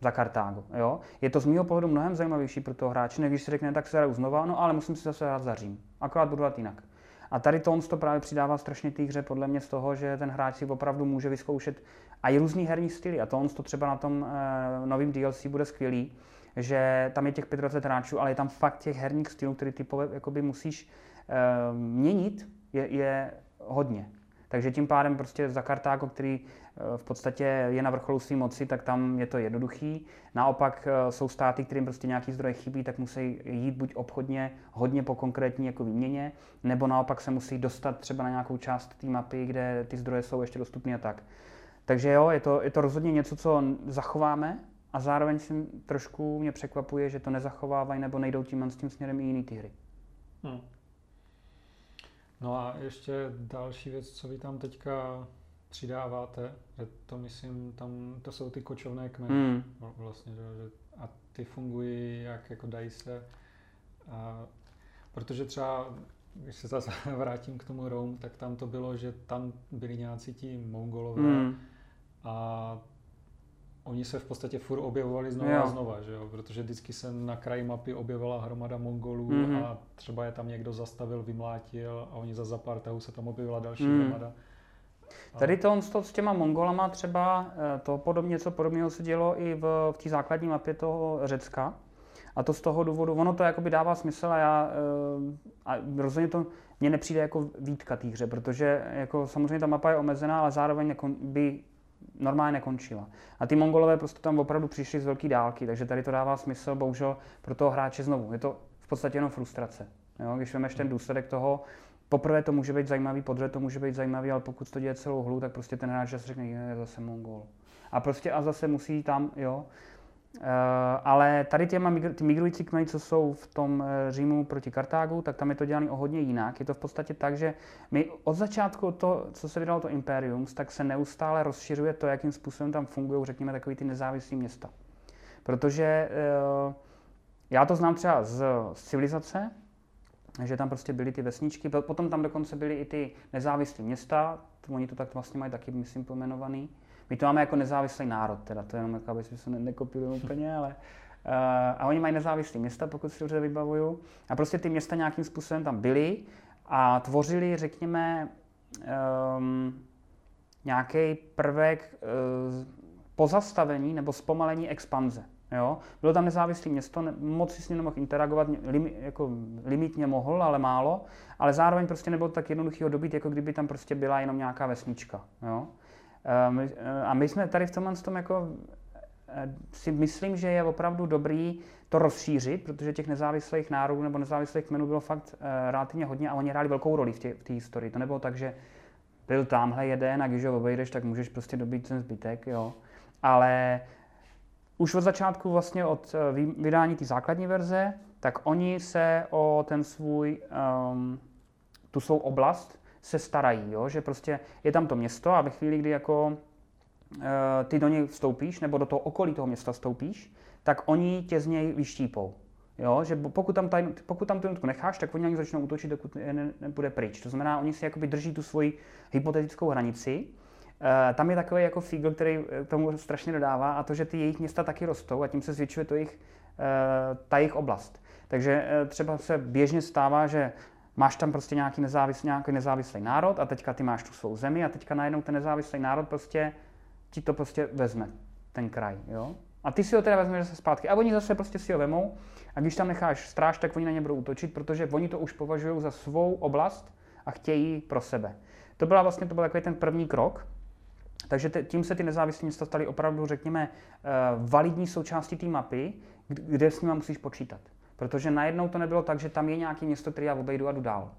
za Kartágo. Jo? Je to z mého pohledu mnohem zajímavější pro toho hráče, než když si řekne, tak se hraju znova, no ale musím si zase hrát za Řím. Akorát budu hrát jinak. A tady to on to právě přidává strašně té hře podle mě z toho, že ten hráč si opravdu může vyzkoušet a i různý herní styly. A to on to třeba na tom uh, novém DLC bude skvělý, že tam je těch 25 hráčů, ale je tam fakt těch herních stylů, který ty jakoby musíš uh, měnit, je, je hodně. Takže tím pádem prostě za Kartágo, který eh, v podstatě je na vrcholu své moci, tak tam je to jednoduchý. Naopak eh, jsou státy, kterým prostě nějaký zdroje chybí, tak musí jít buď obchodně, hodně po konkrétní jako výměně, nebo naopak se musí dostat třeba na nějakou část té mapy, kde ty zdroje jsou ještě dostupné a tak. Takže jo, je to, je to rozhodně něco, co zachováme a zároveň si trošku mě překvapuje, že to nezachovávají nebo nejdou tím, s tím směrem i jiný ty hry. Hmm. No a ještě další věc, co vy tam teďka přidáváte, je to myslím, tam to jsou ty kočovné kmeny mm. vlastně, že, a ty fungují jak jako dají se, a, protože třeba když se zase vrátím k tomu Rome, tak tam to bylo, že tam byli nějací ti mongolové mm. a oni se v podstatě furt objevovali znova jo. a znova, že jo? protože vždycky se na kraji mapy objevila hromada Mongolů mm-hmm. a třeba je tam někdo zastavil, vymlátil a oni za za pár tahů se tam objevila další mm. hromada. A... Tady to, to s těma Mongolama třeba, eh, to podobně, něco podobného se dělo i v, v té základní mapě toho Řecka. A to z toho důvodu, ono to jakoby dává smysl a já eh, a rozhodně to mně nepřijde jako výtka té hře, protože jako samozřejmě ta mapa je omezená, ale zároveň jako by normálně nekončila. A ty Mongolové prostě tam opravdu přišli z velké dálky, takže tady to dává smysl, bohužel pro toho hráče znovu. Je to v podstatě jenom frustrace. Jo? Když vemeš ten důsledek toho, poprvé to může být zajímavý, podruhé to může být zajímavý, ale pokud to děje celou hlu, tak prostě ten hráč zase řekne, je zase Mongol. A prostě a zase musí tam, jo, Uh, ale tady těma migr- ty migrující kmeny, co jsou v tom uh, Římu proti Kartágu, tak tam je to dělané o hodně jinak. Je to v podstatě tak, že my od začátku to, co se vydalo to Imperium, tak se neustále rozšiřuje to, jakým způsobem tam fungují, řekněme, takový ty nezávislé města. Protože uh, já to znám třeba z, z civilizace, že tam prostě byly ty vesničky, potom tam dokonce byly i ty nezávislé města, oni to tak vlastně mají taky, myslím, pojmenovaný. My to máme jako nezávislý národ, teda to je jenom jako, aby se nekopili úplně, ale uh, a oni mají nezávislé města, pokud si dobře vybavuju. A prostě ty města nějakým způsobem tam byly a tvořili, řekněme, um, nějaký prvek uh, pozastavení nebo zpomalení expanze. Jo? Bylo tam nezávislé město, ne, moc si s ním nemohl interagovat, lim, jako limitně mohl, ale málo, ale zároveň prostě nebylo tak jednoduchý ho dobít, jako kdyby tam prostě byla jenom nějaká vesnička. Jo? Ehm, eh, a my jsme tady v tomhle tom jako eh, si myslím, že je opravdu dobrý to rozšířit, protože těch nezávislých národů nebo nezávislých kmenů bylo fakt relativně hodně a oni hráli velkou roli v té historii. To nebylo tak, že byl tamhle jeden a když ho obejdeš, tak můžeš prostě dobít ten zbytek, jo. Ale už od začátku vlastně od vydání té základní verze, tak oni se o ten svůj, um, tu svou oblast se starají, jo? že prostě je tam to město a ve chvíli, kdy jako e, ty do něj vstoupíš, nebo do toho okolí toho města vstoupíš, tak oni tě z něj vyštípou. Jo, že pokud tam, taj, pokud tam tu jednotku necháš, tak oni na ně začnou útočit, dokud ne, nebude pryč. To znamená, oni si jakoby drží tu svoji hypotetickou hranici. E, tam je takový jako fígl, který eh, tomu strašně dodává, a to, že ty jejich města taky rostou a tím se zvětšuje to jejich, e, ta jejich oblast. Takže e, třeba se běžně stává, že máš tam prostě nějaký, nezávislý, nějaký nezávislý národ a teďka ty máš tu svou zemi a teďka najednou ten nezávislý národ prostě ti to prostě vezme, ten kraj, jo. A ty si ho teda vezmeš zase zpátky. A oni zase prostě si ho vemou a když tam necháš stráž, tak oni na ně budou útočit, protože oni to už považují za svou oblast a chtějí pro sebe. To byla vlastně to byl takový ten první krok, takže tím se ty nezávislé města staly opravdu, řekněme, eh, validní součástí té mapy, kde s nimi musíš počítat. Protože najednou to nebylo tak, že tam je nějaké město, které já obejdu a jdu dál.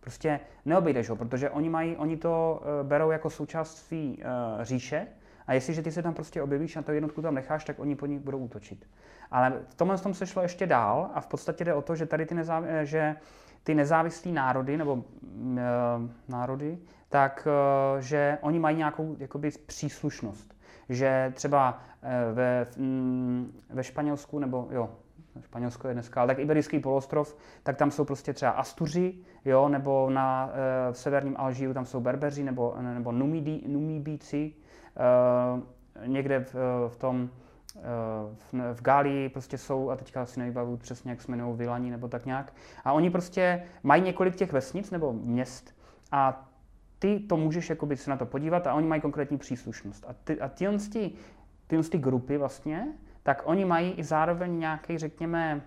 Prostě neobejdeš ho, protože oni, mají, oni to uh, berou jako součást své uh, říše a jestliže ty se tam prostě objevíš a to jednotku tam necháš, tak oni po nich budou útočit. Ale v tomhle tom se šlo ještě dál a v podstatě jde o to, že tady ty, nezáv- eh, že ty nezávislé národy, nebo uh, národy, tak uh, že oni mají nějakou jakoby, příslušnost. Že třeba uh, ve, mm, ve Španělsku, nebo jo, Španělsko je dneska, ale tak Iberijský poloostrov, tak tam jsou prostě třeba Astuři, jo, nebo na e, v severním Alžíru tam jsou Berbeři nebo, nebo Numidi, Numibíci, e, někde v, v tom v, v Gálii prostě jsou, a teďka si nevybavu přesně, jak se jmenují, Vilani nebo tak nějak. A oni prostě mají několik těch vesnic nebo měst a ty to můžeš jakoby se na to podívat a oni mají konkrétní příslušnost. A, ty, a tyhle, ty, tyhle ty grupy vlastně, tak oni mají i zároveň nějaký, řekněme,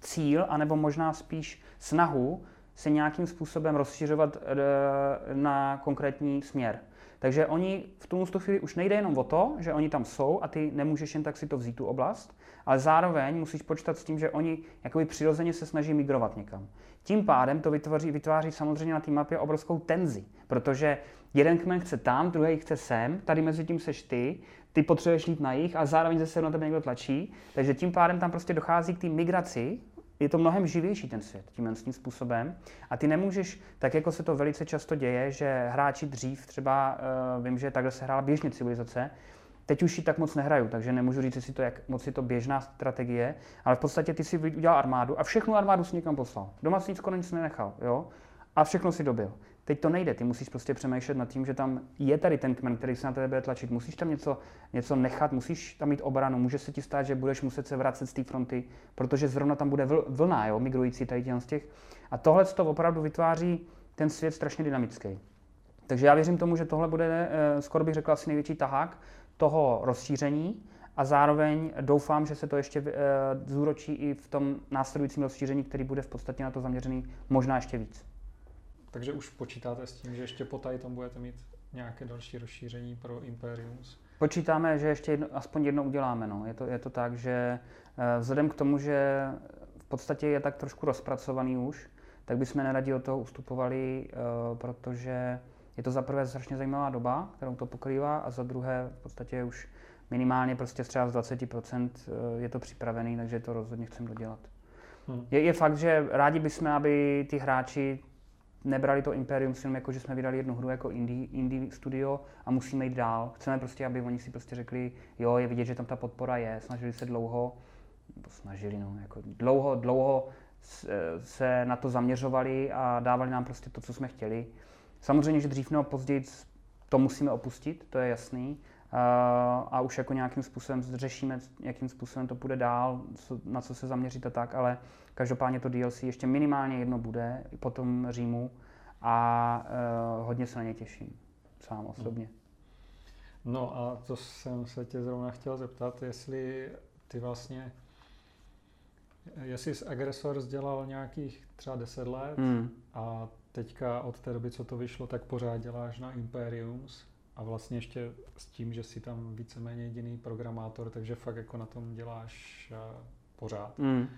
cíl, anebo možná spíš snahu se nějakým způsobem rozšiřovat eh, na konkrétní směr. Takže oni v tu chvíli už nejde jenom o to, že oni tam jsou a ty nemůžeš jen tak si to vzít tu oblast, ale zároveň musíš počítat s tím, že oni jakoby přirozeně se snaží migrovat někam. Tím pádem to vytvoří, vytváří samozřejmě na té mapě obrovskou tenzi, protože jeden kmen chce tam, druhý chce sem, tady mezi tím seš ty, ty potřebuješ jít na jich a zároveň zase na tebe někdo tlačí, takže tím pádem tam prostě dochází k té migraci je to mnohem živější ten svět tímhle tím způsobem. A ty nemůžeš, tak jako se to velice často děje, že hráči dřív, třeba uh, vím, že takhle se hrála běžně civilizace, Teď už ji tak moc nehraju, takže nemůžu říct, jestli to jak moc je to běžná strategie, ale v podstatě ty si udělal armádu a všechnu armádu si někam poslal. Doma si nic skoro nic nenechal, jo? A všechno si dobil. Teď to nejde, ty musíš prostě přemýšlet nad tím, že tam je tady ten kmen, který se na tebe bude tlačit. Musíš tam něco, něco nechat, musíš tam mít obranu. Může se ti stát, že budeš muset se vracet z té fronty, protože zrovna tam bude vlna, jo, migrující tady z těch. A tohle to opravdu vytváří ten svět strašně dynamický. Takže já věřím tomu, že tohle bude, eh, skoro bych řekl, asi největší tahák toho rozšíření a zároveň doufám, že se to ještě eh, zúročí i v tom následujícím rozšíření, který bude v podstatě na to zaměřený možná ještě víc. Takže už počítáte s tím, že ještě po tady tom budete mít nějaké další rozšíření pro Imperiums? Počítáme, že ještě jedno, aspoň jedno uděláme. No. Je, to, je to tak, že eh, vzhledem k tomu, že v podstatě je tak trošku rozpracovaný už, tak bychom neradi od toho ustupovali, eh, protože je to za prvé strašně zajímavá doba, kterou to pokrývá, a za druhé v podstatě už minimálně prostě třeba z 20% eh, je to připravený, takže to rozhodně chceme dodělat. Hmm. Je, je fakt, že rádi bychom, aby ty hráči nebrali to Imperium film jako, že jsme vydali jednu hru jako indie, indie studio a musíme jít dál. Chceme prostě, aby oni si prostě řekli, jo, je vidět, že tam ta podpora je, snažili se dlouho, nebo snažili, no, jako dlouho, dlouho se na to zaměřovali a dávali nám prostě to, co jsme chtěli. Samozřejmě, že dřív nebo později to musíme opustit, to je jasný. A už jako nějakým způsobem řešíme, jakým způsobem to půjde dál, na co se zaměřit a tak, ale každopádně to DLC ještě minimálně jedno bude, i po tom Římu a uh, hodně se na ně těším, sám osobně. No a to jsem se tě zrovna chtěl zeptat, jestli ty vlastně jestli jsi agresor dělal nějakých třeba 10 let hmm. a teďka od té doby, co to vyšlo, tak pořád děláš na Imperiums a vlastně ještě s tím, že jsi tam víceméně jediný programátor, takže fakt jako na tom děláš uh, pořád. Hmm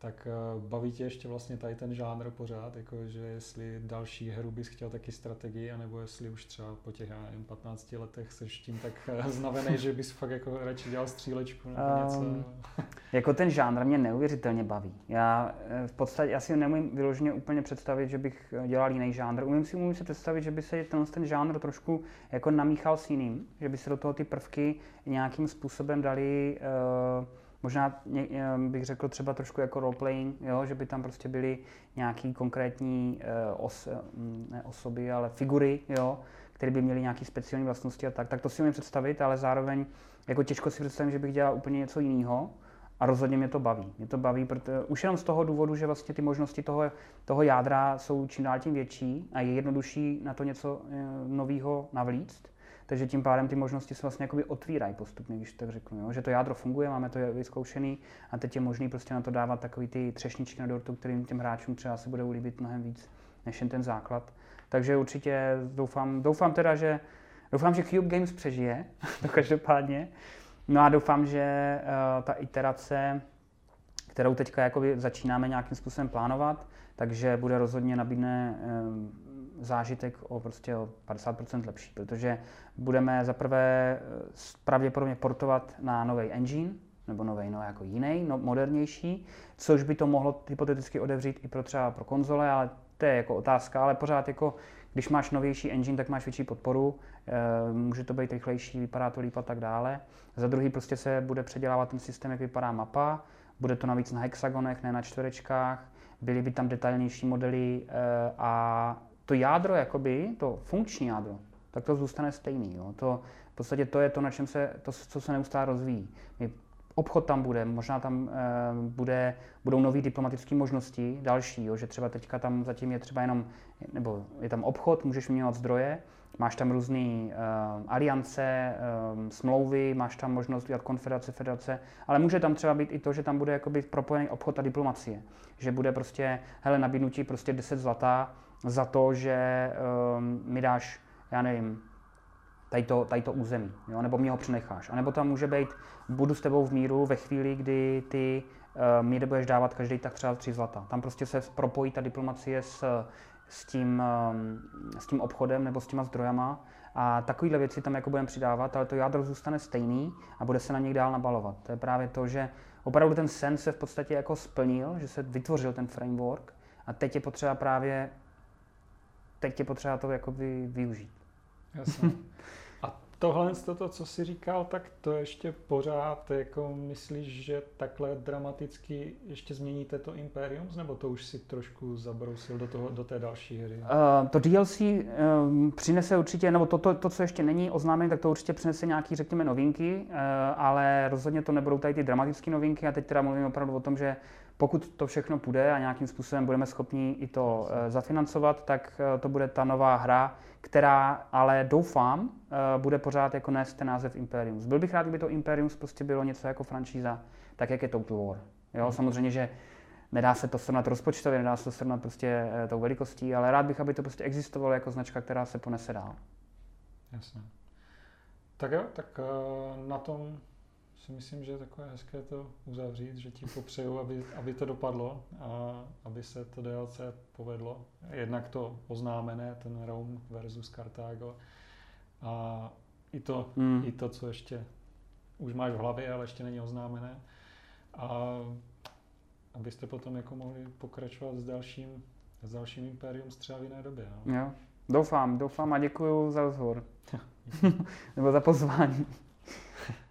tak eh, baví tě ještě vlastně tady ten žánr pořád, jako že jestli další hru bys chtěl taky strategii, anebo jestli už třeba po těch, já nevím, 15 letech seš tím tak eh, znavený, že bys fakt jako radši dělal střílečku nebo um, něco. jako ten žánr mě neuvěřitelně baví. Já eh, v podstatě, já si nemůžu vyloženě úplně představit, že bych dělal jiný žánr. Umím si, umím si představit, že by se ten, ten žánr trošku jako namíchal s jiným, že by se do toho ty prvky nějakým způsobem dali uh, Možná bych řekl třeba trošku jako roleplaying, jo? že by tam prostě byly nějaký konkrétní uh, os, mm, ne osoby, ale figury, jo? které by měly nějaké speciální vlastnosti a tak. Tak to si umím představit, ale zároveň jako těžko si představím, že bych dělal úplně něco jiného. A rozhodně mě to baví. Mě to baví, protože už jenom z toho důvodu, že vlastně ty možnosti toho, toho jádra jsou čím dál tím větší a je jednodušší na to něco nového navlíct. Takže tím pádem ty možnosti se vlastně jakoby otvírají postupně, když tak řeknu. Jo? Že to jádro funguje, máme to vyzkoušený a teď je možný prostě na to dávat takový ty třešničky na dortu, kterým těm hráčům třeba se bude ulíbit mnohem víc než jen ten základ. Takže určitě doufám, doufám teda, že doufám, že Cube Games přežije, to každopádně. No a doufám, že uh, ta iterace, kterou teďka jakoby začínáme nějakým způsobem plánovat, takže bude rozhodně nabídne um, zážitek o prostě o 50% lepší, protože budeme zaprvé eh, pravděpodobně portovat na nový engine, nebo nový, no jako jiný, no, modernější, což by to mohlo hypoteticky odevřít i pro třeba pro konzole, ale to je jako otázka, ale pořád jako, když máš novější engine, tak máš větší podporu, e, může to být rychlejší, vypadá to líp a tak dále. Za druhý prostě se bude předělávat ten systém, jak vypadá mapa, bude to navíc na hexagonech, ne na čtverečkách, byly by tam detailnější modely eh, a to jádro, jakoby, to funkční jádro, tak to zůstane stejný. Jo. To, v podstatě to je to, na čem se, to, co se neustále rozvíjí. My, obchod tam bude, možná tam e, bude, budou nové diplomatické možnosti, další, jo, že třeba teďka tam zatím je třeba jenom, nebo je tam obchod, můžeš měnit zdroje, máš tam různé e, aliance, e, smlouvy, máš tam možnost udělat konfederace, federace, ale může tam třeba být i to, že tam bude jakoby propojený obchod a diplomacie, že bude prostě, hele, nabídnutí prostě 10 zlata za to, že e, mi dáš, já nevím, tady to, tady to území, jo? nebo mě ho přenecháš. A nebo tam může být, budu s tebou v míru ve chvíli, kdy ty uh, mě budeš dávat každý tak třeba tři zlata. Tam prostě se propojí ta diplomacie s, s, tím, um, s tím obchodem nebo s těma zdrojama a takovéhle věci tam jako budeme přidávat, ale to jádro zůstane stejný a bude se na něj dál nabalovat. To je právě to, že opravdu ten sen se v podstatě jako splnil, že se vytvořil ten framework a teď je potřeba právě teď je potřeba to jako využít. Jasně. A tohle, to, co jsi říkal, tak to ještě pořád jako myslíš, že takhle dramaticky ještě změníte to Imperium, nebo to už si trošku zabrousil do, toho, do té další hry? Uh, to DLC um, ehm, přinese určitě, nebo to, to, to, co ještě není oznámené, tak to určitě přinese nějaký, řekněme, novinky, uh, ale rozhodně to nebudou tady ty dramatické novinky a teď teda mluvím opravdu o tom, že pokud to všechno půjde a nějakým způsobem budeme schopni i to uh, zafinancovat, tak uh, to bude ta nová hra, která ale doufám, uh, bude pořád jako nést ten název Imperium. Byl bych rád, kdyby to Imperium prostě bylo něco jako franšíza, tak jak je Total War. Jo, hmm. samozřejmě, že nedá se to srovnat rozpočtově, nedá se to srovnat prostě tou velikostí, ale rád bych, aby to prostě existovalo jako značka, která se ponese dál. Jasně. Tak jo, tak na tom si myslím, že je takové hezké to uzavřít, že ti popřeju, aby, aby to dopadlo a aby se to DLC povedlo. Jednak to oznámené, ten Rome versus Carthago a i to, mm. i to, co ještě už máš v hlavě, ale ještě není oznámené. A abyste potom jako mohli pokračovat s dalším, s dalším Imperium třeba v jiné době. No? Jo, doufám, doufám a děkuji za rozhovor. Nebo za pozvání.